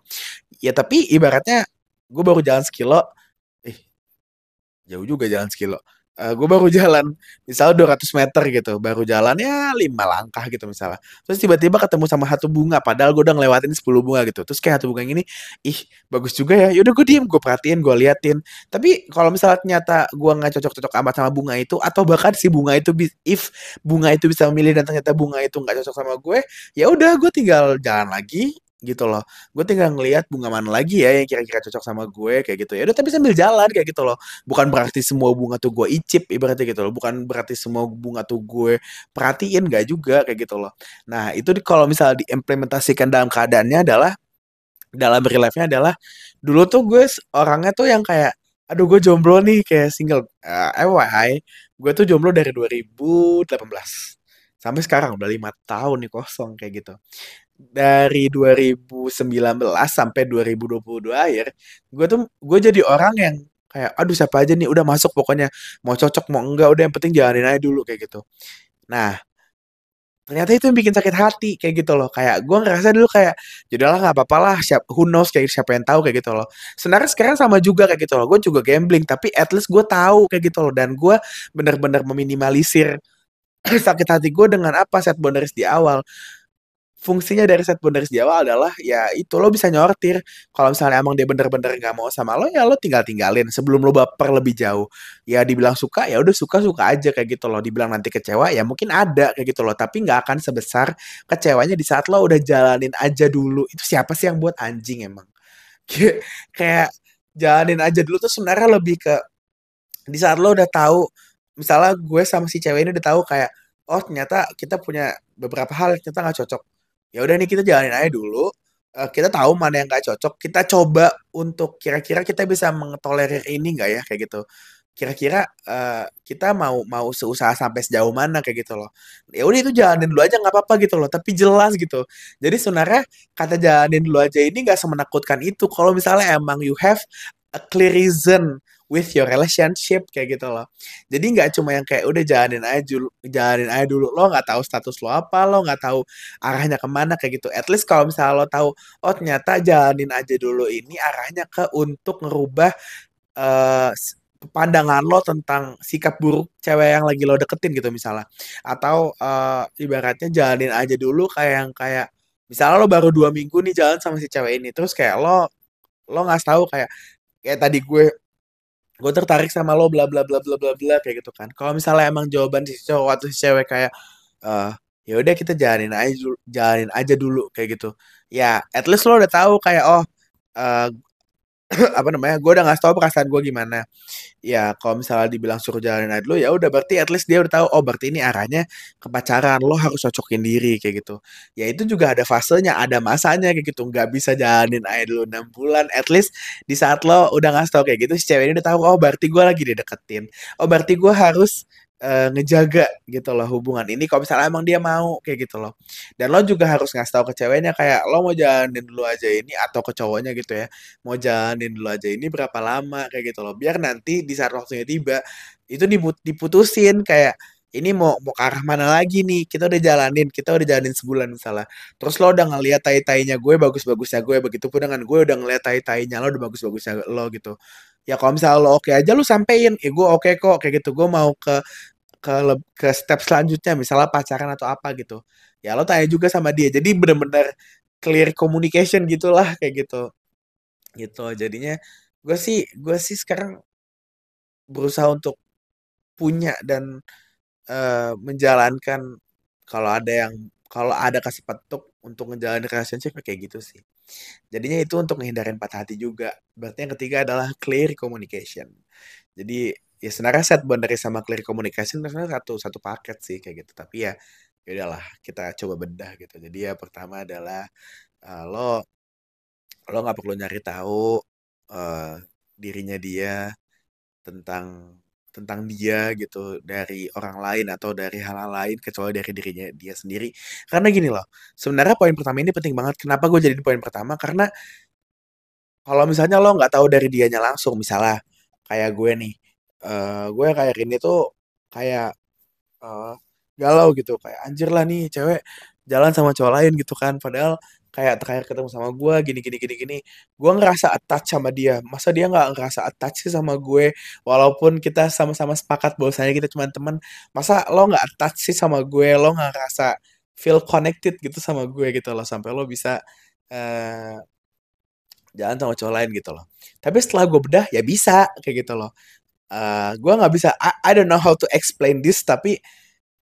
Speaker 1: Ya tapi ibaratnya gue baru jalan sekilo jauh juga jalan sekilo. Uh, gue baru jalan misalnya 200 meter gitu baru jalan ya lima langkah gitu misalnya. Terus tiba-tiba ketemu sama satu bunga padahal gue udah ngelewatin 10 bunga gitu. Terus kayak satu bunga ini ih bagus juga ya. Yaudah gue diem gue perhatiin gue liatin. Tapi kalau misalnya ternyata gue nggak cocok-cocok amat sama bunga itu atau bahkan si bunga itu if bunga itu bisa memilih dan ternyata bunga itu nggak cocok sama gue ya udah gue tinggal jalan lagi gitu loh. Gue tinggal ngelihat bunga mana lagi ya yang kira-kira cocok sama gue kayak gitu. Ya udah tapi sambil jalan kayak gitu loh. Bukan berarti semua bunga tuh gue icip ibaratnya gitu loh. Bukan berarti semua bunga tuh gue perhatiin gak juga kayak gitu loh. Nah, itu kalau misalnya diimplementasikan dalam keadaannya adalah dalam real life-nya adalah dulu tuh gue orangnya tuh yang kayak aduh gue jomblo nih kayak single uh, eh, FYI gue tuh jomblo dari 2018 sampai sekarang udah lima tahun nih kosong kayak gitu dari 2019 sampai 2022 akhir, gue tuh gue jadi orang yang kayak aduh siapa aja nih udah masuk pokoknya mau cocok mau enggak udah yang penting jalanin aja dulu kayak gitu. Nah, ternyata itu yang bikin sakit hati kayak gitu loh. Kayak gue ngerasa dulu kayak ya udahlah nggak apa-apa lah siap who knows kayak siapa yang tahu kayak gitu loh. Sebenarnya sekarang sama juga kayak gitu loh. Gue juga gambling tapi at least gue tahu kayak gitu loh dan gue bener-bener meminimalisir sakit hati gue dengan apa set boundaries di awal fungsinya dari set boundaries di awal adalah ya itu lo bisa nyortir. Kalau misalnya emang dia bener-bener nggak mau sama lo ya lo tinggal tinggalin sebelum lo baper lebih jauh. Ya dibilang suka ya udah suka suka aja kayak gitu loh. Dibilang nanti kecewa ya mungkin ada kayak gitu loh. Tapi nggak akan sebesar kecewanya di saat lo udah jalanin aja dulu. Itu siapa sih yang buat anjing emang? Kayak jalanin aja dulu tuh sebenarnya lebih ke di saat lo udah tahu misalnya gue sama si cewek ini udah tahu kayak oh ternyata kita punya beberapa hal yang ternyata nggak cocok ya udah nih kita jalanin aja dulu. Eh, kita tahu mana yang nggak cocok. Kita coba untuk kira-kira kita bisa mentolerir ini nggak ya kayak gitu. Kira-kira eh, kita mau mau seusaha sampai sejauh mana kayak gitu loh. Ya udah itu jalanin dulu aja nggak apa-apa gitu loh. Tapi jelas gitu. Jadi sebenarnya kata jalanin dulu aja ini nggak semenakutkan itu. Kalau misalnya emang you have a clear reason with your relationship kayak gitu loh. Jadi nggak cuma yang kayak udah jalanin aja dulu jalanin aja dulu. Lo nggak tahu status lo apa lo nggak tahu arahnya ke mana kayak gitu. At least kalau misalnya lo tahu oh ternyata jalanin aja dulu ini arahnya ke untuk ngerubah s- pandangan lo tentang sikap buruk cewek yang lagi lo deketin gitu misalnya. Atau eh, ibaratnya jalanin aja dulu kayak yang kayak misalnya lo baru dua minggu nih jalan sama si cewek ini terus kayak lo lo nggak tahu kayak kayak tadi gue gue tertarik sama lo bla bla bla bla bla bla kayak gitu kan. Kalau misalnya emang jawaban si cowok atau si cewek kayak eh ya udah kita jalanin aja dulu jalanin aja dulu kayak gitu. Ya at least lo udah tahu kayak oh eh, apa namanya gue udah ngasih tau perasaan gue gimana. Ya kalau misalnya dibilang suruh jalanin aja dulu ya udah berarti at least dia udah tahu oh berarti ini arahnya ke pacaran lo harus cocokin diri kayak gitu. Ya itu juga ada fasenya ada masanya kayak gitu. Nggak bisa jalanin aja dulu enam bulan at least di saat lo udah ngasih tau kayak gitu si cewek ini udah tahu oh berarti gue lagi dideketin. Oh berarti gue harus eh, ngejaga gitu loh hubungan ini. Kalau misalnya emang dia mau kayak gitu loh. Dan lo juga harus ngasih tahu ke ceweknya kayak lo mau jalanin dulu aja ini atau ke cowoknya gitu ya. Mau jalanin dulu aja ini berapa lama kayak gitu loh. Biar nanti di saat waktunya tiba itu diput- diputusin kayak ini mau mau ke arah mana lagi nih? Kita udah jalanin kita udah jalanin sebulan misalnya. Terus lo udah ngeliat tai-tainya gue bagus-bagusnya gue begitupun dengan gue udah ngeliat tai-tainya lo udah bagus-bagusnya lo gitu ya kalau misalnya lo oke aja lo sampein. Eh gue oke kok kayak gitu. Gue mau ke ke ke step selanjutnya misalnya pacaran atau apa gitu. Ya lo tanya juga sama dia. Jadi bener-bener clear communication gitulah kayak gitu. Gitu. Jadinya gue sih gue sih sekarang berusaha untuk punya dan eh, menjalankan kalau ada yang kalau ada kasih petuk untuk ngejalanin relationship ya kayak gitu sih jadinya itu untuk menghindarin patah hati juga. Berarti yang ketiga adalah clear communication. Jadi ya sebenarnya set boundary sama clear communication itu sebenarnya satu satu paket sih kayak gitu. Tapi ya ya udahlah kita coba bedah gitu. Jadi ya pertama adalah eh, lo lo nggak perlu nyari tahu eh, dirinya dia tentang tentang dia gitu dari orang lain atau dari hal-hal lain kecuali dari dirinya dia sendiri. Karena gini loh, sebenarnya poin pertama ini penting banget. Kenapa gue jadi poin pertama? Karena kalau misalnya lo nggak tahu dari dianya langsung, misalnya kayak gue nih, eh gue kayak ini tuh kayak eh, galau gitu, kayak anjir lah nih cewek jalan sama cowok lain gitu kan, padahal kayak terakhir ketemu sama gue gini gini gini gini, gue ngerasa attach sama dia, masa dia nggak ngerasa attach sih sama gue, walaupun kita sama-sama sepakat bahwasanya kita cuma teman, masa lo nggak attach sih sama gue, lo nggak ngerasa feel connected gitu sama gue gitu loh, sampai lo bisa eh, jalan sama cowok lain gitu loh. Tapi setelah gue bedah ya bisa kayak gitu loh. Eh gue nggak bisa I, I don't know how to explain this tapi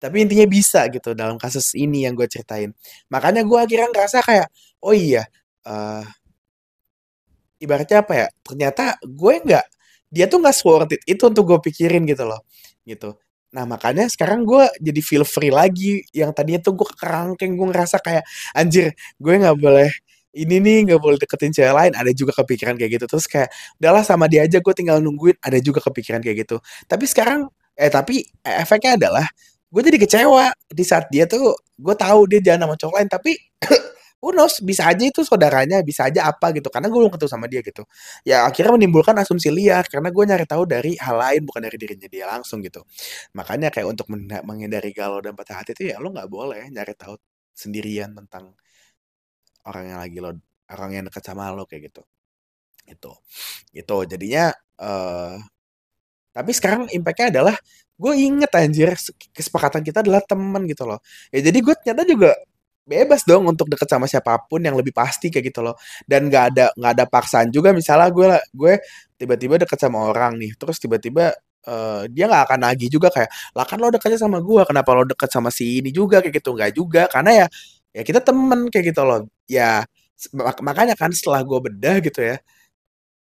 Speaker 1: tapi intinya bisa gitu dalam kasus ini yang gue ceritain. Makanya gue akhirnya ngerasa kayak oh iya eh ibaratnya apa ya? Ternyata gue nggak dia tuh nggak worth it itu untuk gue pikirin gitu loh gitu. Nah makanya sekarang gue jadi feel free lagi yang tadinya tuh gue kerangkeng gue ngerasa kayak anjir gue nggak boleh ini nih nggak boleh deketin cewek lain ada juga kepikiran kayak gitu terus kayak udahlah sama dia aja gue tinggal nungguin ada juga kepikiran kayak gitu tapi sekarang eh tapi efeknya adalah gue jadi kecewa di saat dia tuh gue tahu dia jalan sama cowok lain tapi knows, bisa aja itu saudaranya, bisa aja apa gitu, karena gue belum ketemu sama dia gitu. Ya akhirnya menimbulkan asumsi liar, karena gue nyari tahu dari hal lain bukan dari dirinya dia langsung gitu. Makanya kayak untuk menghindari galau dan patah hati itu ya lo nggak boleh nyari tahu sendirian tentang orang yang lagi lo orang yang dekat sama lo kayak gitu. Itu. Gitu. Jadinya uh, tapi sekarang impactnya adalah gue inget anjir kesepakatan kita adalah teman gitu loh. Ya jadi gue ternyata juga bebas dong untuk deket sama siapa pun yang lebih pasti kayak gitu loh. Dan nggak ada nggak ada paksaan juga. Misalnya gue gue tiba-tiba deket sama orang nih terus tiba-tiba uh, dia nggak akan nagih juga kayak lah kan lo deketnya sama gue kenapa lo deket sama si ini juga? Kayak gitu. Nggak juga karena ya ya kita temen kayak gitu loh. Ya mak makanya kan setelah gue bedah gitu ya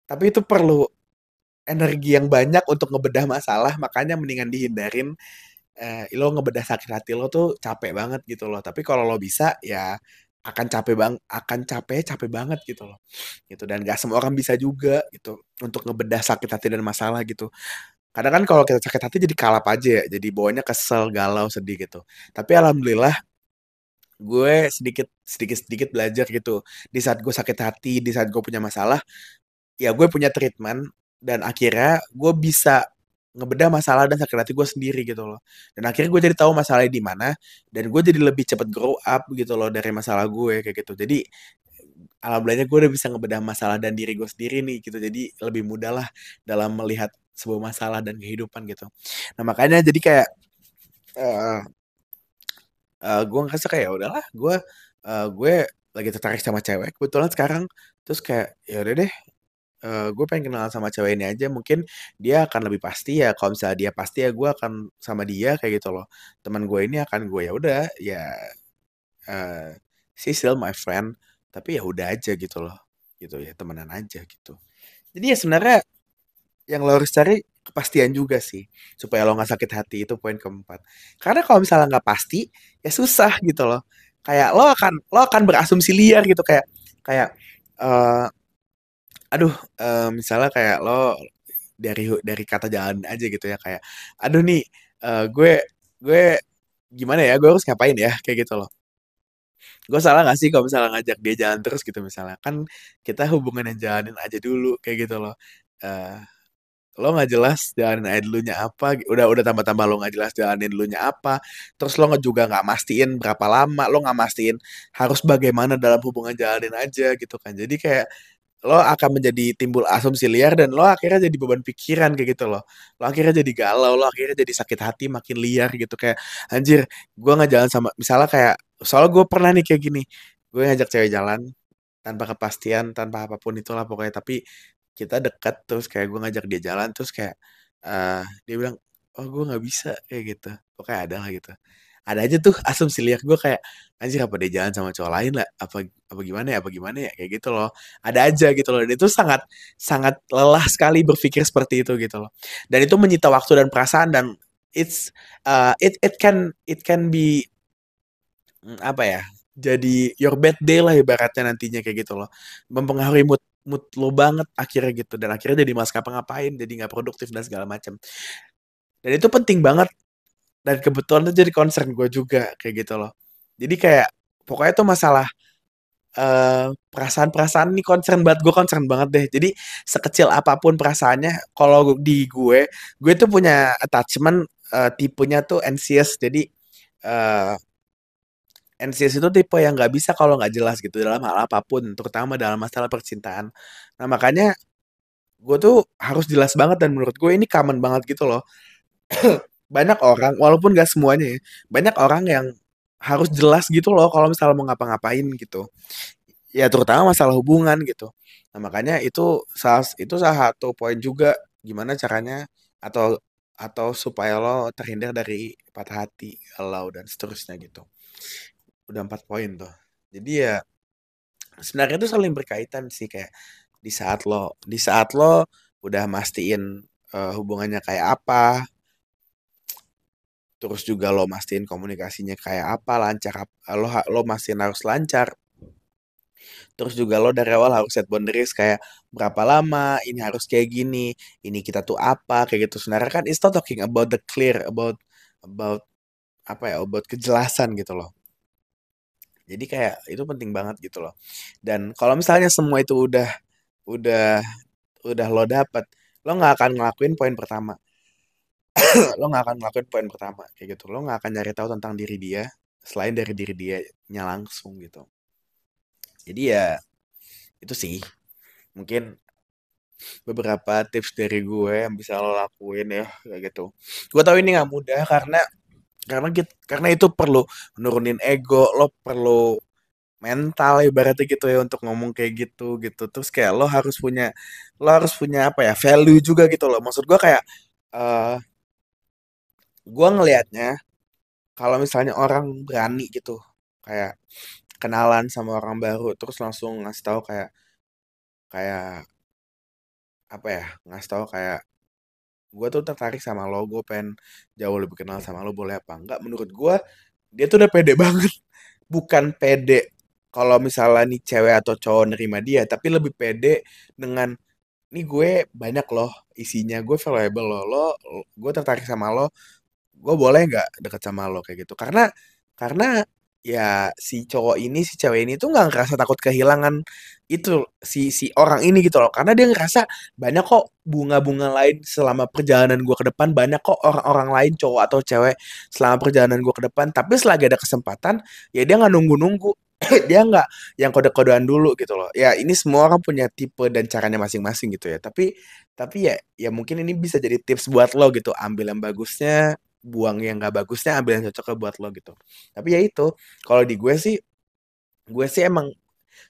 Speaker 1: tapi itu perlu energi yang banyak untuk ngebedah masalah makanya mendingan dihindarin eh, lo ngebedah sakit hati lo tuh capek banget gitu loh. Tapi kalau lo bisa ya akan capek bang, akan capek capek banget gitu loh. Gitu dan gak semua orang bisa juga gitu untuk ngebedah sakit hati dan masalah gitu. Kadang kan kalau kita sakit hati jadi kalap aja ya, jadi bawahnya kesel, galau, sedih gitu. Tapi alhamdulillah gue sedikit sedikit sedikit belajar gitu. Di saat gue sakit hati, di saat gue punya masalah, ya gue punya treatment dan akhirnya gue bisa ngebedah masalah dan sakit hati gue sendiri gitu loh. Dan akhirnya gue jadi tahu masalahnya di mana dan gue jadi lebih cepet grow up gitu loh dari masalah gue kayak gitu. Jadi alhamdulillahnya gue udah bisa ngebedah masalah dan diri gue sendiri nih gitu. Jadi lebih mudah lah dalam melihat sebuah masalah dan kehidupan gitu. Nah makanya jadi kayak uh, uh, gue ngerasa kayak ya udahlah gue uh, gue lagi tertarik sama cewek kebetulan sekarang. Terus kayak ya udah deh uh, gue pengen kenal sama cewek ini aja mungkin dia akan lebih pasti ya kalau misalnya dia pasti ya gue akan sama dia kayak gitu loh. Teman gue ini akan gue ya udah ya uh, she still my friend tapi ya udah aja gitu loh. Gitu ya temenan aja gitu. Jadi ya sebenarnya yang lo harus cari kepastian juga sih supaya lo nggak sakit hati itu poin keempat. Karena kalau misalnya nggak pasti ya susah gitu loh. Kayak lo akan lo akan berasumsi liar gitu kayak kayak uh, aduh uh, misalnya kayak lo dari dari kata jalan aja gitu ya kayak aduh nih uh, gue gue gimana ya gue harus ngapain ya? Kayak gitu loh. Gue salah gak sih kalau misalnya ngajak dia jalan terus gitu misalnya? Kan kita hubungan yang jalanin aja dulu kayak gitu loh. Uh, lo nggak jelas jalanin aja dulunya apa udah udah tambah-tambah lo nggak jelas jalanin dulunya apa terus lo juga nggak mastiin berapa lama lo nggak mastiin harus bagaimana dalam hubungan jalanin aja gitu kan. Jadi kayak lo akan menjadi timbul asumsi liar dan lo akhirnya jadi beban pikiran kayak gitu loh. Lo akhirnya jadi galau lo akhirnya jadi sakit hati makin liar gitu. Kayak anjir gue nggak jalan sama misalnya kayak soalnya gue pernah nih kayak gini gue ngajak cewek jalan tanpa kepastian tanpa apa pun itulah pokoknya. Tapi kita dekat terus kayak gue ngajak dia jalan terus kayak uh, dia bilang oh gue nggak bisa kayak gitu. Pokoknya ada lah gitu ada aja tuh asumsi liar gue kayak anjir apa dia jalan sama cowok lain lah? Apa apa gimana ya? Apa gimana ya? Kayak gitu loh. Ada aja gitu loh. Dan itu sangat sangat lelah sekali berpikir seperti itu gitu loh. Dan itu menyita waktu dan perasaan dan it's uh, it it can it can be mm, apa ya jadi your bad day lah ibaratnya nantinya kayak gitu loh. Mempengaruhi mood mood lo banget akhirnya gitu. Dan akhirnya jadi mas ngapain jadi nggak produktif dan segala macam. Dan itu penting banget dan kebetulan itu jadi concern gue juga kayak gitu loh. Jadi kayak pokoknya tuh masalah uh, perasaan-perasaan nih concern banget gue concern banget deh. Jadi sekecil apa pun perasaannya kalau di gue gue tuh punya attachment uh, tipenya tuh anxious. Jadi uh, anxious itu tipe yang nggak bisa kalau nggak jelas gitu dalam hal apa pun terutama dalam masalah percintaan. Nah makanya gue tuh harus jelas banget dan menurut gue ini common banget gitu loh banyak orang walaupun gak semuanya ya banyak orang yang harus jelas gitu loh kalau misalnya mau ngapa-ngapain gitu. Ya terutama masalah hubungan gitu. Nah makanya itu salah itu salah satu poin juga gimana caranya atau atau supaya lo terhindar dari patah hati galau dan seterusnya gitu. Udah empat poin tuh. Jadi ya sebenarnya itu saling berkaitan sih kayak di saat lo di saat lo udah mastiin uh, hubungannya kayak apa terus juga lo mastiin komunikasinya kayak apa lancar lo lo mastiin harus lancar. Terus juga lo dari awal harus set boundaries kayak berapa lama? Ini harus kayak gini. Ini kita tuh apa? Kayak gitu. Sebenarnya kan it's not talking about the clear about about apa ya about kejelasan gitu loh. Jadi kayak itu penting banget gitu loh. Dan kalau misalnya semua itu udah udah udah lo dapet, lo nggak akan ngelakuin poin pertama. lo nggak akan ngelakuin poin pertama kayak gitu. Lo nggak akan nyari tahu tentang diri dia selain dari diri dia nya langsung gitu. Jadi ya itu sih mungkin beberapa tips dari gue yang bisa lo lakuin ya kayak gitu. Gue tahu ini nggak mudah karena karena gitu, karena itu perlu nurunin ego, lo perlu mental ibaratnya gitu ya untuk ngomong kayak gitu gitu. Terus kayak lo harus punya lo harus punya apa ya value juga gitu loh. Maksud gue kayak uh, gue ngelihatnya kalau misalnya orang berani gitu kayak kenalan sama orang baru terus langsung ngasih tahu kayak kayak apa ya ngasih tahu kayak gue tuh tertarik sama lo gue pengen jauh lebih kenal sama lo boleh apa enggak? Menurut gue dia tuh udah pede banget. Bukan pede kalau misalnya nih cewek atau cowok nerima dia tapi lebih pede dengan ini gue banyak loh isinya gue valuable lo lo gue tertarik sama lo gue boleh nggak deket sama lo kayak gitu. Karena karena ya si cowok ini si cewek ini tuh nggak ngerasa takut kehilangan itu si si orang ini gitu loh. Karena dia ngerasa banyak kok bunga-bunga lain selama perjalanan gue ke depan banyak kok orang-orang lain cowok atau cewek selama perjalanan gue ke depan. Tapi selagi ada kesempatan ya dia nggak nunggu-nunggu. Dia nggak yang kode-kodean dulu gitu loh. Ya ini semua orang punya tipe dan caranya masing-masing gitu ya. Tapi tapi ya ya mungkin ini bisa jadi tips buat lo gitu. Ambil yang bagusnya buang yang gak bagusnya ambil yang cocoknya buat lo gitu. Tapi ya itu kalau di gue sih gue sih emang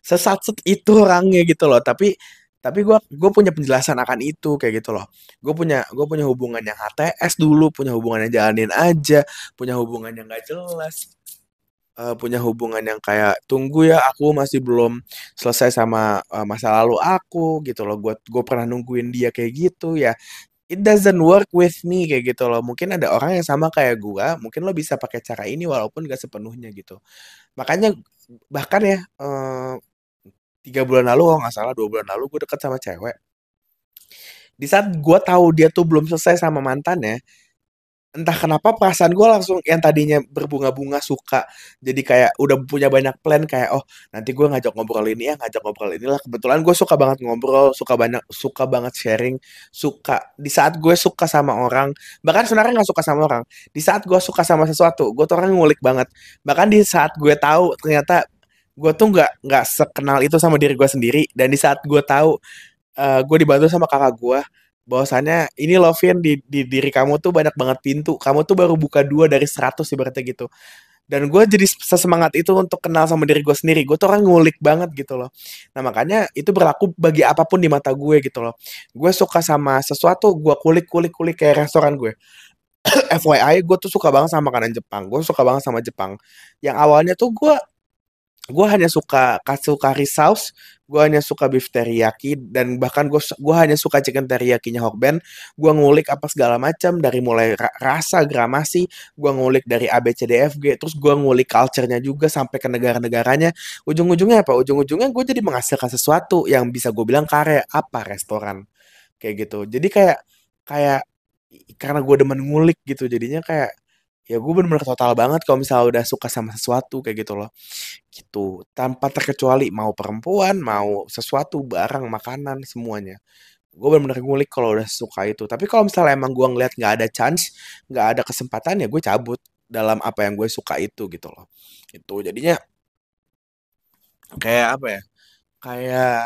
Speaker 1: sesat itu orangnya gitu loh. Tapi tapi gue gue punya penjelasan akan itu kayak gitu loh. Gue punya gue punya hubungan yang HTS dulu punya hubungan yang jalanin aja punya hubungan yang gak jelas uh, punya hubungan yang kayak tunggu ya aku masih belum selesai sama uh, masa lalu aku gitu loh. Gue gue pernah nungguin dia kayak gitu ya it doesn't work with me kayak gitu loh. Mungkin ada orang yang sama kayak gua, mungkin lo bisa pakai cara ini walaupun gak sepenuhnya gitu. Makanya bahkan ya eh, tiga bulan lalu kalau nggak salah dua bulan lalu gue deket sama cewek. Di saat gue tahu dia tuh belum selesai sama mantannya, entah kenapa perasaan gue langsung yang tadinya berbunga-bunga suka jadi kayak udah punya banyak plan kayak oh nanti gue ngajak ngobrol ini ya ngajak ngobrol inilah kebetulan gue suka banget ngobrol suka banyak suka banget sharing suka di saat gue suka sama orang bahkan sebenarnya nggak suka sama orang di saat gue suka sama sesuatu gue tuh orang ngulik banget. Bahkan di saat gue tahu ternyata gue tuh nggak nggak sekenal itu sama diri gue sendiri dan di saat gue tahu uh, gue dibantu sama kakak gue bahwasannya ini Lovin di, di diri kamu tuh banyak banget pintu. Kamu tuh baru buka dua dari seratus ibaratnya gitu. Dan gue jadi sesemangat itu untuk kenal sama diri gue sendiri. Gue tuh orang ngulik banget gitu loh. Nah makanya itu berlaku bagi apa pun di mata gue gitu loh. Gue suka sama sesuatu, gue kulik-kulik-kulik kayak restoran gue. FYI, gue tuh suka banget sama makanan Jepang. Gue suka banget sama Jepang. Yang awalnya tuh gue gue hanya suka katsukari sauce gue hanya suka beef teriyaki dan bahkan gue gue hanya suka chicken teriyakinya Hokben gue ngulik apa segala macam dari mulai ra rasa gramasi gue ngulik dari ABCDFG terus gue ngulik culture-nya juga sampai ke negara-negaranya. Ujung-ujungnya apa? Ujung-ujungnya gue jadi menghasilkan sesuatu yang bisa gue bilang karya apa restoran. Kayak gitu. Jadi kayak kayak karena gue demen ngulik gitu jadinya kayak ya gue bener-bener total banget kalau misalnya udah suka sama sesuatu kayak gitu loh. Gitu. Tanpa terkecuali mau perempuan mau sesuatu barang makanan semuanya. Gue bener-bener ngulik kalau udah suka itu. Tapi kalau misalnya emang gue ngeliat nggak ada chance nggak ada kesempatan ya gue cabut dalam apa yang gue suka itu gitu loh. Itu jadinya kayak apa ya? Kayak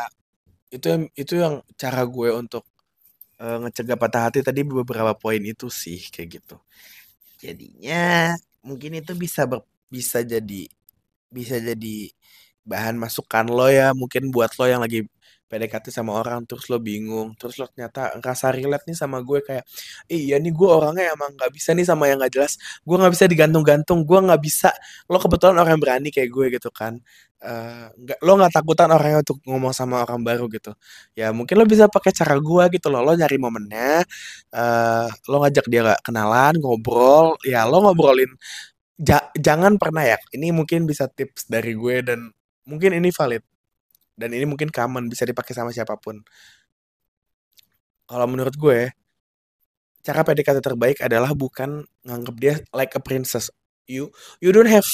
Speaker 1: itu yang itu yang cara gue untuk uh, ngecegah patah hati tadi beberapa poin itu sih kayak gitu Jadinya mungkin itu bisa ber, bisa jadi bisa jadi bahan masukan lo ya mungkin buat lo yang lagi PDKT sama orang terus lo bingung terus lo ternyata ngerasa relate nih sama gue kayak iya nih gue orangnya emang nggak bisa nih sama yang nggak jelas gue nggak bisa digantung-gantung gue nggak bisa. Lo kebetulan orang yang berani kayak gue gitu kan uh, lo nggak takutan orangnya untuk ngomong sama orang baru gitu. Ya mungkin lo bisa pakai cara gue gitu loh lo nyari momennya uh, lo ngajak dia gak kenalan ngobrol ya lo ngobrolin ja jangan pernah ya ini mungkin bisa tips dari gue dan mungkin ini valid dan ini mungkin common bisa dipakai sama siapa pun kalau menurut gue cara PDKT terbaik adalah bukan nganggap dia like a princess you you don't have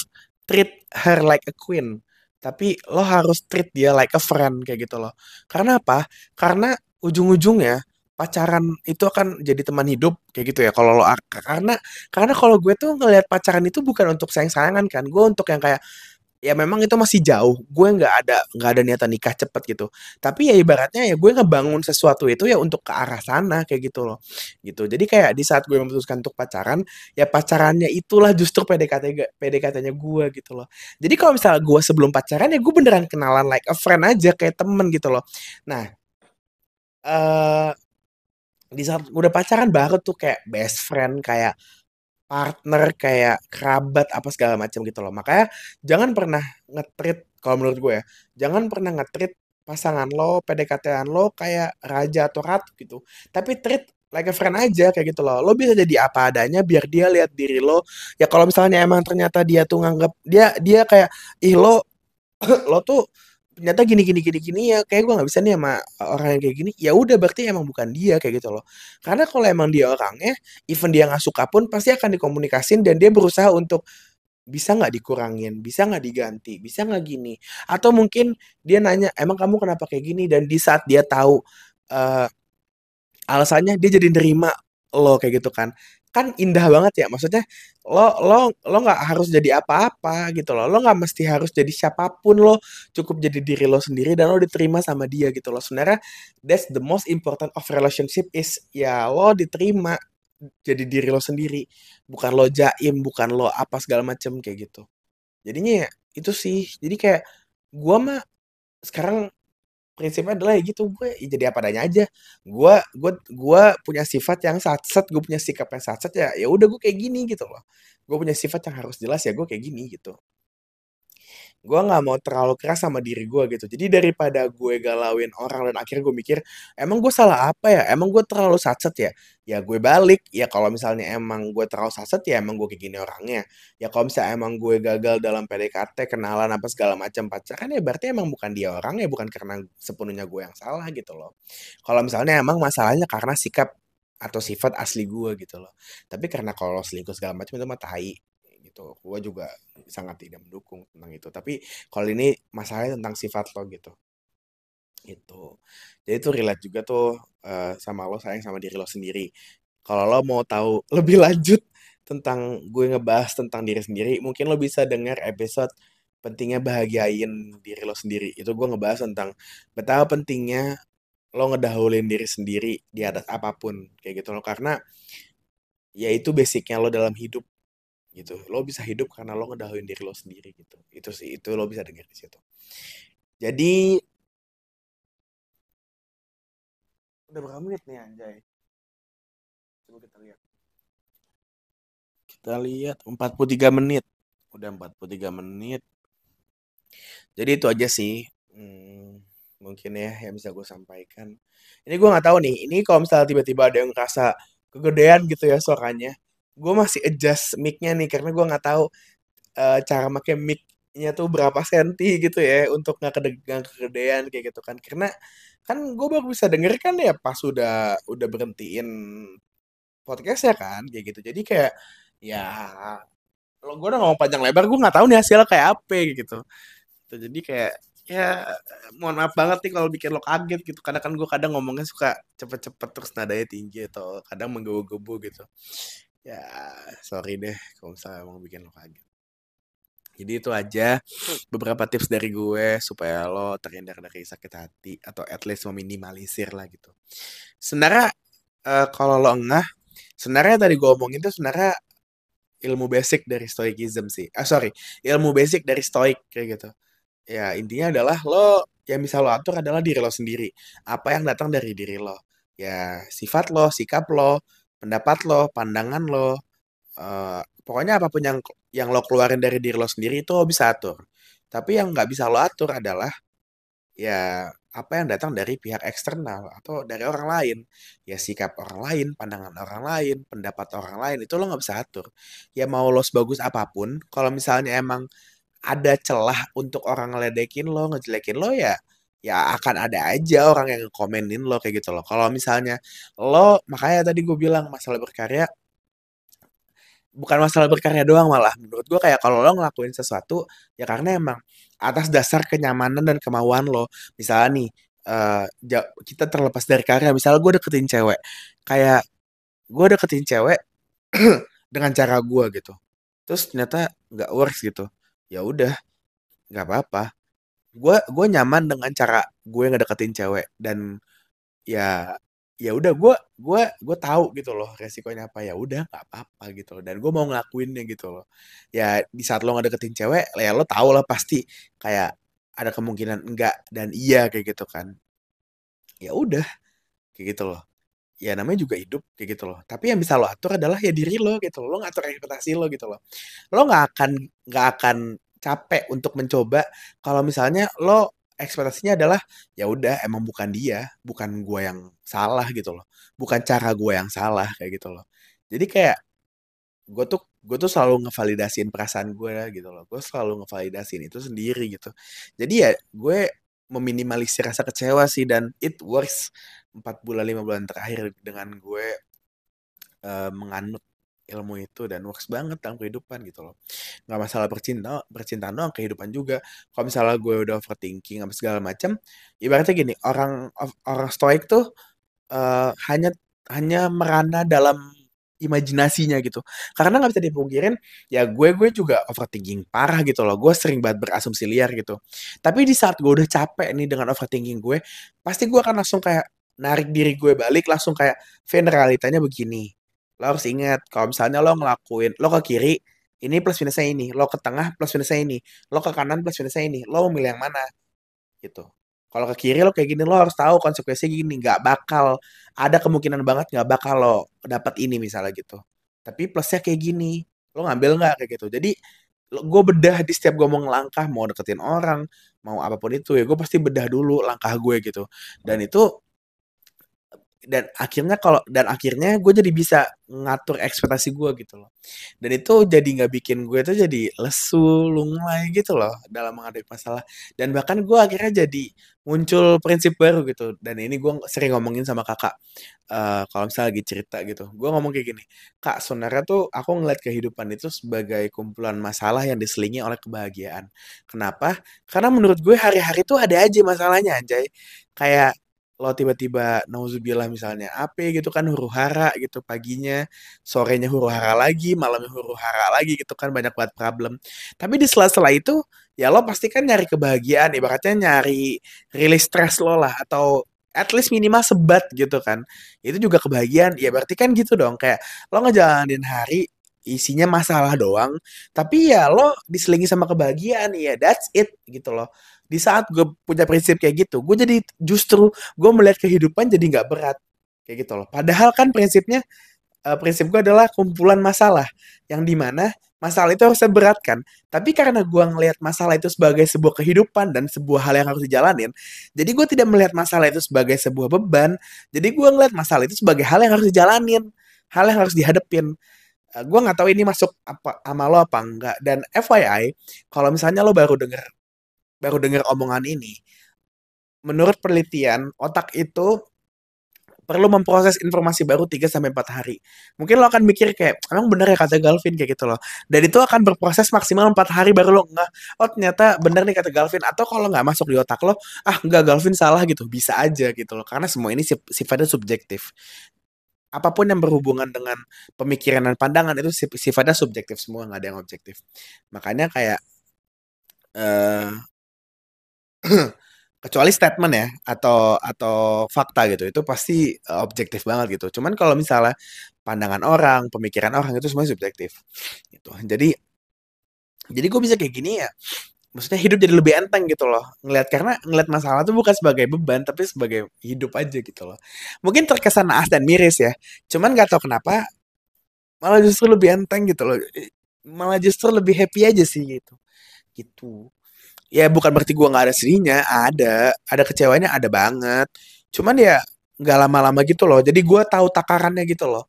Speaker 1: treat her like a queen, tapi lo harus treat dia like a friend kayak gitu loh. Karena apa? Karena ujung-ujungnya pacaran itu akan jadi teman hidup kayak gitu ya kalau lo karena karena kalau gue tuh ngelihat pacaran itu bukan untuk sayang-sayangan kan gue untuk yang kayak ya memang itu masih jauh. Gue nggak ada nggak ada niatan nikah cepet gitu. Tapi ya ibaratnya ya gue ngebangun sesuatu itu ya untuk ke arah sana kayak gitu loh. Gitu. Jadi kayak di saat gue memutuskan untuk pacaran ya pacarannya itulah justru PDKT PDKT-nya gue gitu loh. Jadi kalau misalnya gue sebelum pacaran ya gue beneran kenalan like a friend aja kayak temen gitu loh. Nah uh, di saat udah pacaran baru tuh kayak best friend kayak partner kayak kerabat apa segala macam gitu loh. Makanya jangan pernah ngetrit kalau menurut gue ya jangan pernah ngetrit pasangan lo PDKT-an lo kayak raja atau ratu gitu. Tapi treat like a friend aja kayak gitu loh. Lo bisa jadi apa adanya biar dia lihat diri lo. Ya kalau misalnya emang ternyata dia tuh nganggap dia dia kayak ih lo lo tuh ternyata gini gini gini gini ya kayak gue nggak bisa nih sama orang yang kayak gini ya udah berarti emang bukan dia kayak gitu loh. Karena kalau emang dia orangnya even dia nggak suka pun pasti akan dikomunikasin dan dia berusaha untuk bisa nggak dikurangin bisa nggak diganti bisa nggak gini. Atau mungkin dia nanya emang kamu kenapa kayak gini? Dan di saat dia tahu uh, alasannya dia jadi nerima lo kayak gitu kan kan indah banget ya. Maksudnya lo lo lo nggak harus jadi apa-apa gitu loh. Lo nggak mesti harus jadi siapa pun. Lo cukup jadi diri lo sendiri dan lo diterima sama dia gitu loh. Sebenarnya that's the most important of relationship is ya lo diterima jadi diri lo sendiri. Bukan lo jaim bukan lo apa segala macem kayak gitu. Jadinya ya itu sih. Jadi kayak gua mah sekarang prinsipnya adalah ya gitu gue ya jadi apa adanya aja. Gue gue gue punya sifat yang satset gue punya sikap yang satset ya ya udah gue kayak gini gitu loh. Gue punya sifat yang harus jelas ya gue kayak gini gitu gue nggak mau terlalu keras sama diri gue gitu. Jadi daripada gue galauin orang dan akhirnya gue mikir emang gue salah apa ya? Emang gue terlalu satset ya? Ya gue balik. Ya kalau misalnya emang gue terlalu satset ya emang gue kayak gini orangnya. Ya kalau misalnya emang gue gagal dalam PDKT kenalan apa segala macam pacaran ya berarti emang bukan dia orang ya bukan karena sepenuhnya gue yang salah gitu loh. Kalau misalnya emang masalahnya karena sikap atau sifat asli gue gitu loh. Tapi karena kalau selingkuh segala macam itu mah tai gitu. Gue juga sangat tidak mendukung tentang itu. Tapi kalau ini masalahnya tentang sifat lo gitu. Itu jadi itu relate juga tuh uh, sama lo sayang sama diri lo sendiri. Kalau lo mau tahu lebih lanjut tentang gue ngebahas tentang diri sendiri mungkin lo bisa dengar episode pentingnya bahagiain diri lo sendiri. Itu gue ngebahas tentang betapa pentingnya lo ngedahulin diri sendiri di atas apa pun kayak gitu lo karena ya itu basicnya lo dalam hidup gitu. Lo bisa hidup karena lo ngedahuin diri lo sendiri gitu. Itu sih itu lo bisa dengar di situ. Jadi udah berapa menit nih anjay? Coba kita lihat. Kita lihat 43 menit. Udah 43 menit. Jadi itu aja sih. Hmm, mungkin ya yang bisa gue sampaikan. Ini gue nggak tahu nih ini kalau misalnya tiba-tiba ada yang ngerasa kegedean gitu ya suaranya gue masih adjust mic-nya nih karena gue nggak tahu uh, cara pakai mic-nya tuh berapa senti gitu ya untuk nggak kedegan kegedean kayak gitu kan. Karena kan gue baru bisa denger kan ya pas udah udah berhentiin podcast ya kan kayak gitu. Jadi kayak ya lo gue udah ngomong panjang lebar gue nggak tahu nih hasilnya kayak apa gitu. Jadi kayak ya mohon maaf banget nih kalau bikin lo kaget gitu kadang kan gue kadang ngomongnya suka cepet-cepet terus nadanya tinggi atau kadang menggebu-gebu gitu ya sorry deh kalau misalnya mau bikin lo kaget jadi itu aja beberapa tips dari gue supaya lo terhindar dari sakit hati atau at least meminimalisir lah gitu. Sebenarnya uh, kalau lo enggak, sebenarnya tadi gue omongin itu sebenarnya ilmu basic dari stoicism sih. Ah sorry, ilmu basic dari stoik kayak gitu. Ya intinya adalah lo yang bisa lo atur adalah diri lo sendiri. Apa yang datang dari diri lo. Ya sifat lo, sikap lo, pendapat lo, pandangan lo, uh, pokoknya apa pun yang yang lo keluarin dari diri lo sendiri itu lo bisa atur. Tapi yang nggak bisa lo atur adalah ya apa yang datang dari pihak eksternal atau dari orang lain. Ya sikap orang lain, pandangan orang lain, pendapat orang lain itu lo nggak bisa atur. Ya mau lo sebagus apa pun, kalau misalnya emang ada celah untuk orang ngeledekin lo, ngejelekin lo ya ya akan ada aja orang yang komenin lo kayak gitu loh. Kalau misalnya lo, makanya tadi gue bilang masalah berkarya, bukan masalah berkarya doang malah. Menurut gue kayak kalau lo ngelakuin sesuatu ya karena emang atas dasar kenyamanan dan kemauan lo. Misalnya nih uh, kita terlepas dari karya. Misalnya gue deketin cewek kayak gue deketin cewek dengan cara gue gitu. Terus ternyata nggak works gitu. Ya udah nggak apa-apa gue gue nyaman dengan cara gue ngedeketin cewek dan ya ya udah gue gue gue tahu gitu loh resikonya apa. Ya udah nggak apa-apa gitu loh. Dan gue mau ngelakuinnya gitu loh. Ya di saat lo ngedeketin cewek ya lo tau lah pasti kayak ada kemungkinan enggak dan iya kayak gitu kan. Ya udah kayak gitu loh. Ya namanya juga hidup kayak gitu loh. Tapi yang bisa lo atur adalah ya diri lo gitu loh. Lo ngatur ekspektasi lo gitu loh. Lo nggak akan nggak akan capek untuk mencoba kalau misalnya lo ekspektasinya adalah ya udah emang bukan dia, bukan gue yang salah gitu loh. Bukan cara gue yang salah kayak gitu loh. Jadi kayak gue tuh gue tuh selalu ngevalidasiin perasaan gue gitu loh. Gue selalu ngevalidasiin itu sendiri gitu. Jadi ya gue meminimalisir rasa kecewa sih dan it works empat bulan lima bulan terakhir dengan gue uh, menganut ilmu itu dan works banget dalam kehidupan gitu loh. Nggak masalah percinta percintaan doang kehidupan juga. Kalau misalnya gue udah overthinking apa segala macam ibaratnya gini orang orang stoik tuh uh, hanya hanya merana dalam imajinasinya gitu. Karena nggak bisa dipungkirin ya gue gue juga overthinking parah gitu loh. Gue sering banget berasumsi liar gitu. Tapi di saat gue udah capek nih dengan overthinking gue pasti gue akan langsung kayak narik diri gue balik langsung kayak Fen realitanya begini lo harus ingat kalau misalnya lo ngelakuin lo ke kiri ini plus minusnya ini. Lo ke tengah plus minusnya ini. Lo ke kanan plus minusnya ini. Lo mau milih yang mana? Gitu. Kalau ke kiri lo kayak gini lo harus tahu konsekuensinya gini. Nggak bakal ada kemungkinan banget nggak bakal lo dapat ini misalnya gitu. Tapi plusnya kayak gini. Lo ngambil nggak? Kayak gitu. Jadi gue bedah di setiap gue mau ngelangkah mau deketin orang mau apa pun itu ya gue pasti bedah dulu langkah gue gitu. Dan itu dan akhirnya kalau dan akhirnya gue jadi bisa ngatur ekspektasi gue gitu loh. Dan itu jadi nggak bikin gue tuh jadi lesu lunglai gitu loh dalam menghadapi masalah. Dan bahkan gue akhirnya jadi muncul prinsip baru gitu. Dan ini gue sering ngomongin sama kakak uh, kalau misalnya lagi cerita gitu. Gue ngomong kayak gini kak sebenarnya tuh aku ngeliat kehidupan itu sebagai kumpulan masalah yang diselingi oleh kebahagiaan. Kenapa? Karena menurut gue hari-hari tuh ada aja masalahnya anjay. Kayak lo tiba-tiba nauzubillah misalnya apa gitu kan huru hara gitu paginya. Sorenya huru hara lagi malamnya huru hara lagi gitu kan banyak banget problem. Tapi di sela-sela itu ya lo pasti kan nyari kebahagiaan ibaratnya nyari rilis stres lo lah atau at least minimal sebat gitu kan. Itu juga kebahagiaan. Ya berarti kan gitu dong kayak lo ngejalanin hari isinya masalah doang tapi ya lo diselingi sama kebahagiaan. Ya that's it gitu loh di saat gue punya prinsip kayak gitu gue jadi justru gue melihat kehidupan jadi nggak berat. Kayak gitu loh. Padahal kan prinsipnya uh, prinsip gue adalah kumpulan masalah. Yang di mana masalah itu harusnya berat kan. Tapi karena gue ngelihat masalah itu sebagai sebuah kehidupan dan sebuah hal yang harus dijalanin jadi gue tidak melihat masalah itu sebagai sebuah beban. Jadi gue ngelihat masalah itu sebagai hal yang harus dijalanin hal yang harus dihadepin. Uh, gue nggak tahu ini masuk apa sama lo apa enggak dan FYI kalau misalnya lo baru denger baru dengar omongan ini. Menurut penelitian, otak itu perlu memproses informasi baru 3 sampai 4 hari. Mungkin lo akan mikir kayak, emang bener ya kata Galvin kayak gitu loh. Dan itu akan berproses maksimal 4 hari baru lo nggak, oh ternyata bener nih kata Galvin. Atau kalau nggak masuk di otak lo, ah nggak Galvin salah gitu. Bisa aja gitu loh. Karena semua ini sifatnya subjektif. Apa pun yang berhubungan dengan pemikiran dan pandangan itu sifatnya subjektif semua, nggak ada yang objektif. Makanya kayak, uh, kecuali statement ya atau atau fakta gitu itu pasti uh, objektif banget gitu. Cuman kalau misalnya pandangan orang pemikiran orang itu semua subjektif. Gitu. Jadi jadi gue bisa kayak gini ya maksudnya hidup jadi lebih enteng gitu loh. Ngelihat karena ngelihat masalah tuh bukan sebagai beban tapi sebagai hidup aja gitu loh. Mungkin terkesan naas dan miris ya cuman nggak tahu kenapa malah justru lebih enteng gitu loh. Malah justru lebih happy aja sih gitu. Gitu ya bukan berarti gue nggak ada sedihnya ada ada kecewanya ada banget. Cuman ya nggak lama-lama gitu loh. Jadi gue tahu takarannya gitu loh.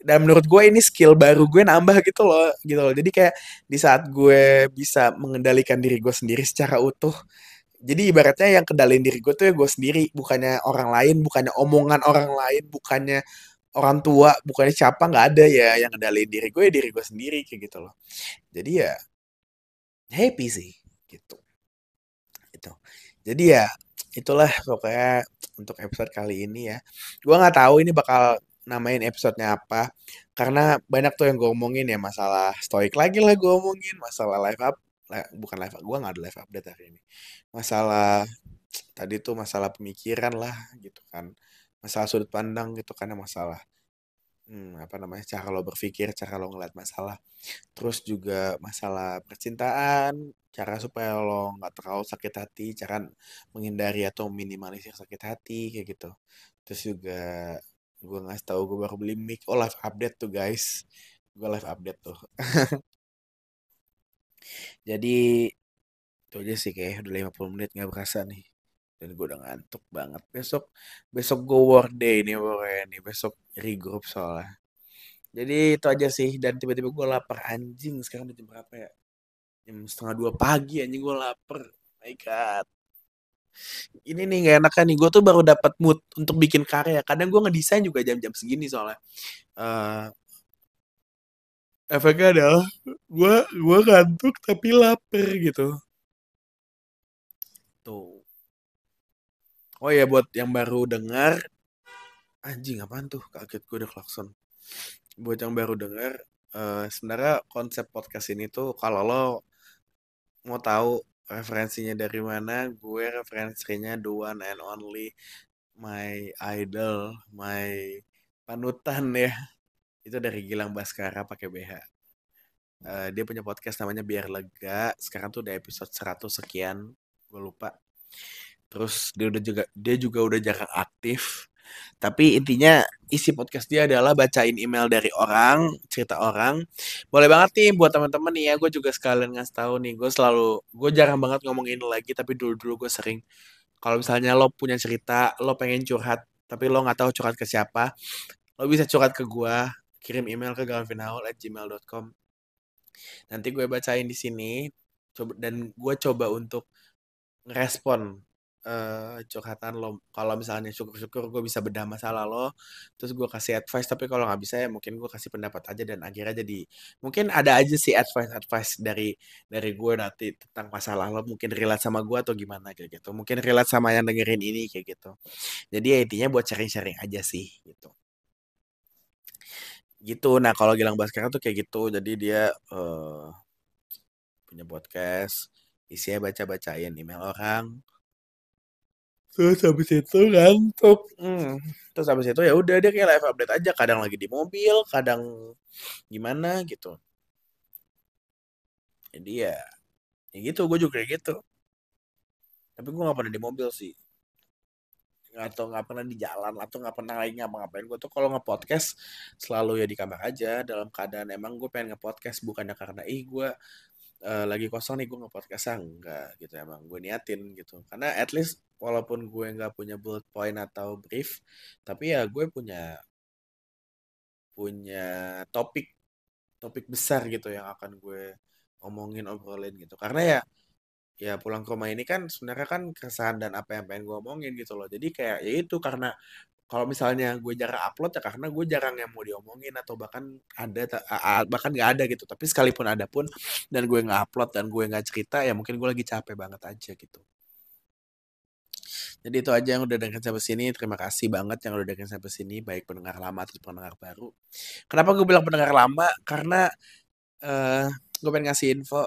Speaker 1: Dan menurut gue ini skill baru gue nambah gitu loh gitu loh. Jadi kayak di saat gue bisa mengendalikan diri gue sendiri secara utuh. Jadi ibaratnya yang kendalin diri gue tuh ya gue sendiri bukannya orang lain bukannya omongan orang lain bukannya orang tua bukannya siapa nggak ada ya yang ngendaliin diri gue ya diri gue sendiri kayak gitu loh. Jadi ya happy sih gitu. itu jadi ya itulah pokoknya untuk episode kali ini ya. Gue nggak tahu ini bakal namain episodenya apa karena banyak tuh yang gue omongin ya masalah stoik lagi lah gue omongin masalah live up bukan live up gue nggak ada live update hari ini. Masalah tadi tuh masalah pemikiran lah gitu kan masalah sudut pandang gitu kan masalah hmm, apa namanya cara lo berpikir cara lo ngeliat masalah. Terus juga masalah percintaan cara supaya lo nggak terlalu sakit hati cara menghindari atau minimalisir sakit hati kayak gitu. Terus juga gue ngasih tahu gue baru beli mic. Oh live update tuh guys. Gue live update tuh. Jadi itu aja sih kayak udah 50 menit nggak berasa nih dan gue udah ngantuk banget. Besok besok gue work day nih pokoknya nih. Besok regroup soalnya. Jadi itu aja sih. Dan tiba-tiba gue lapar. Anjing sekarang udah jam berapa ya? Jam setengah dua pagi anjing gue lapar. My god. Ini nih gak enak kan nih. Gue tuh baru dapat mood untuk bikin karya. Kadang gue ngedesain juga jam-jam segini soalnya. Uh, efeknya adalah gue gue ngantuk tapi lapar gitu. Tuh oh ya buat yang baru dengar. Anjing apaan tuh? Kaget gue udah klakson. Buat yang baru dengar uh, sebenarnya konsep podcast ini tuh kalau lo mau tahu referensinya dari mana gue referensinya the one and only my idol my panutan ya. Itu dari Gilang Baskara pakai BH uh, eh, dia punya podcast namanya biar lega. Sekarang tuh udah episode 100 sekian. Gue lupa terus dia udah juga dia juga udah jarang aktif tapi intinya isi podcast dia adalah bacain email dari orang, cerita orang. Boleh banget nih buat teman-teman nih ya, gue juga sekalian ngasih tahu nih, gue selalu, gue jarang banget ngomongin lagi, tapi dulu-dulu gue sering. Kalau misalnya lo punya cerita, lo pengen curhat, tapi lo nggak tahu curhat ke siapa, lo bisa curhat ke gue, kirim email ke gmail.com Nanti gue bacain di sini, coba dan gue coba untuk ngerespon uh, curhatan lo kalau misalnya syukur-syukur gue bisa bedah masalah lo terus gue kasih advice tapi kalau nggak bisa ya mungkin gue kasih pendapat aja dan akhirnya jadi mungkin ada aja sih advice advice dari dari gue nanti tentang masalah lo mungkin relate sama gue atau gimana kayak gitu. Mungkin relate sama yang dengerin ini kayak gitu. Jadi ya intinya buat sharing-sharing aja sih gitu. Gitu. Nah kalau Gilang Baskara tuh kayak gitu. Jadi dia uh, punya podcast isinya baca-bacain email orang terus habis itu ngantuk. Hmm. terus habis itu ya udah dia kayak live update aja kadang lagi di mobil kadang gimana gitu. Jadi ya ya gitu gue juga kayak gitu. Tapi gue gak pernah di mobil sih. Atau nggak pernah di jalan atau nggak pernah lagi ngapa-ngapain. Gue tuh kalau nge-podcast selalu ya di kamar aja dalam keadaan emang gue pengen nge-podcast bukannya karena ih gue uh, lagi kosong nih gue nge-podcast enggak gitu emang gue niatin gitu. Karena at least walaupun gue nggak punya bullet point atau brief tapi ya gue punya punya topik topik besar gitu yang akan gue ngomongin obrolin gitu. Karena ya ya pulang ke rumah ini kan sebenarnya kan keresahan dan apa yang pengen gue omongin gitu loh. Jadi kayak ya itu karena kalau misalnya gue jarang upload ya karena gue jarang yang mau diomongin atau bahkan ada bahkan nggak ada gitu. Tapi sekalipun ada pun dan gue nggak upload dan gue nggak cerita ya mungkin gue lagi capek banget aja gitu. Jadi itu aja yang udah dengerin sampai sini. Terima kasih banget yang udah dengerin sampai sini baik pendengar lama atau pendengar baru. Kenapa gue bilang pendengar lama? Karena uh, gue pengen ngasih info.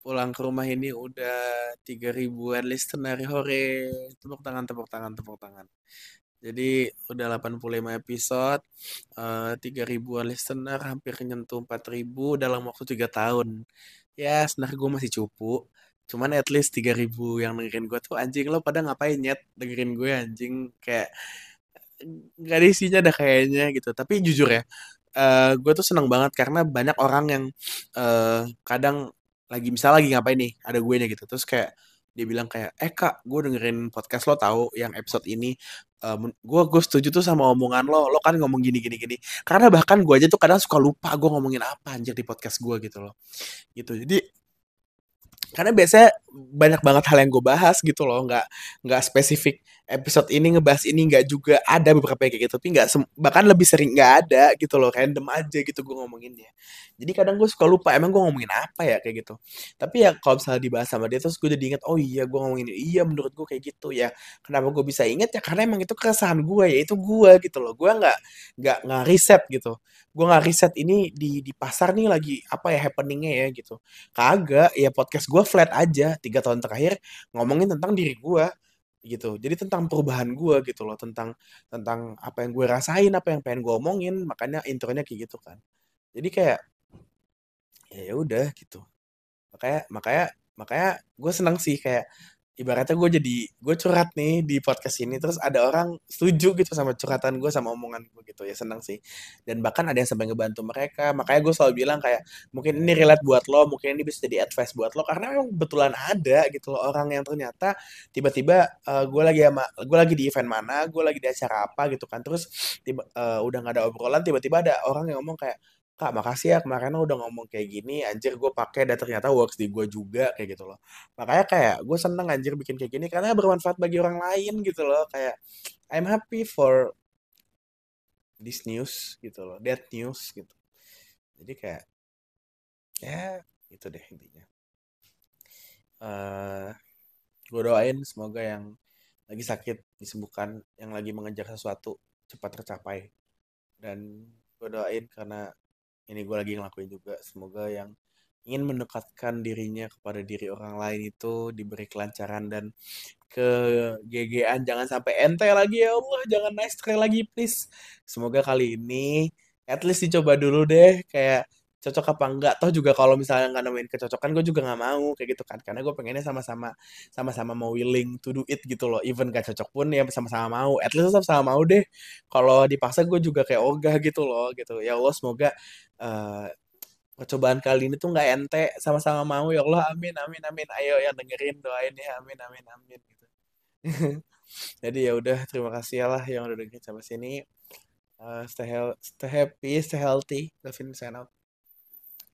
Speaker 1: Pulang ke rumah ini udah tiga ribuan listener. Hore tepuk tangan tepuk tangan tepuk tangan jadi udah 85 episode, uh, 3 ribuan listener, hampir nyentuh 4 ribu dalam waktu 3 tahun. Ya sebenarnya gue masih cupu, cuman at least 3 ribu yang dengerin gue tuh anjing lo pada ngapain nyet dengerin gue anjing kayak gak ada isinya dah kayaknya gitu. Tapi jujur ya, uh, gue tuh seneng banget karena banyak orang yang uh, kadang lagi misal lagi ngapain nih ada gue nya gitu terus kayak dia bilang kayak eh kak gue dengerin podcast lo tahu yang episode ini uh, gue gue setuju tuh sama omongan lo lo kan ngomong gini gini gini. Karena bahkan gue aja tuh kadang suka lupa gue ngomongin apa anjir di podcast gue gitu loh. Gitu. Jadi karena biasanya banyak banget hal yang gue bahas gitu loh. Nggak nggak spesifik episode ini ngebahas ini nggak juga ada beberapa yang kayak gitu. Tapi nggak bahkan lebih sering nggak ada gitu loh. Random aja gitu gue ngomonginnya. Jadi kadang gue suka lupa emang gue ngomongin apa ya kayak gitu. Tapi ya kalau misalnya dibahas sama dia terus gue jadi inget oh iya gue ngomongin iya menurut gue kayak gitu ya. Kenapa gue bisa inget ya karena emang itu keresahan gue ya. Itu gue gitu loh. Gue nggak nggak nggak riset gitu. Gue nggak riset ini di di pasar nih lagi apa ya happeningnya ya gitu. Kagak, ya podcast gue flat aja. Tiga tahun terakhir ngomongin tentang diri gue gitu. Jadi tentang perubahan gue gitu loh, tentang tentang apa yang gue rasain, apa yang pengen gue omongin. Makanya intronya kayak gitu kan. Jadi kayak ya udah gitu. Makanya makanya makanya gue seneng sih kayak ibaratnya gue jadi gue curhat nih di podcast ini terus ada orang setuju gitu sama curhatan gue sama omongan gue gitu. Ya seneng sih. Dan bahkan ada yang sampai ngebantu mereka. Makanya gue selalu bilang kayak mungkin ini relate buat lo mungkin ini bisa jadi advice buat lo. Karena memang betulan ada gitu loh orang yang ternyata tiba-tiba uh, gue lagi sama gue lagi di event mana gue lagi di acara apa gitu kan. Terus tiba uh, udah gak ada obrolan tiba-tiba ada orang yang ngomong kayak Kak, makasih ya kemarin udah ngomong kayak gini, anjir gue pakai dan ternyata works di gue juga kayak gitu loh. Makanya kayak gue seneng anjir bikin kayak gini karena bermanfaat bagi orang lain gitu loh. Kayak I'm happy for this news gitu loh, that news gitu. Jadi kayak ya itu deh intinya. Uh, eh, gue doain semoga yang lagi sakit disembuhkan, yang lagi mengejar sesuatu cepat tercapai. Dan gue doain karena ini gue lagi ngelakuin juga. Semoga yang ingin mendekatkan dirinya kepada diri orang lain itu diberi kelancaran dan ke GG-an jangan sampai ente lagi ya Allah. Jangan nice try lagi please. Semoga kali ini at least dicoba dulu deh. Kayak cocok apa enggak. Toh juga kalau misalnya nggak nemuin kecocokan gue juga nggak mau kayak gitu kan. Karena gue pengennya sama-sama sama-sama mau willing to do it gitu loh. Even gak cocok pun ya sama-sama mau. At least sama-sama mau deh. Kalau dipaksa gue juga kayak ogah gitu loh gitu. Ya Allah semoga uh, percobaan kali ini tuh nggak ente. Sama-sama mau ya Allah. Amin amin amin. Ayo yang dengerin doain ya. Amin amin amin gitu. Jadi ya udah terima kasih ya lah yang udah dengerin sampai sini. Uh, stay, stay happy stay healthy. Davin sign out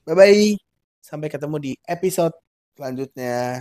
Speaker 1: Bye bye. Sampai ketemu di episode selanjutnya.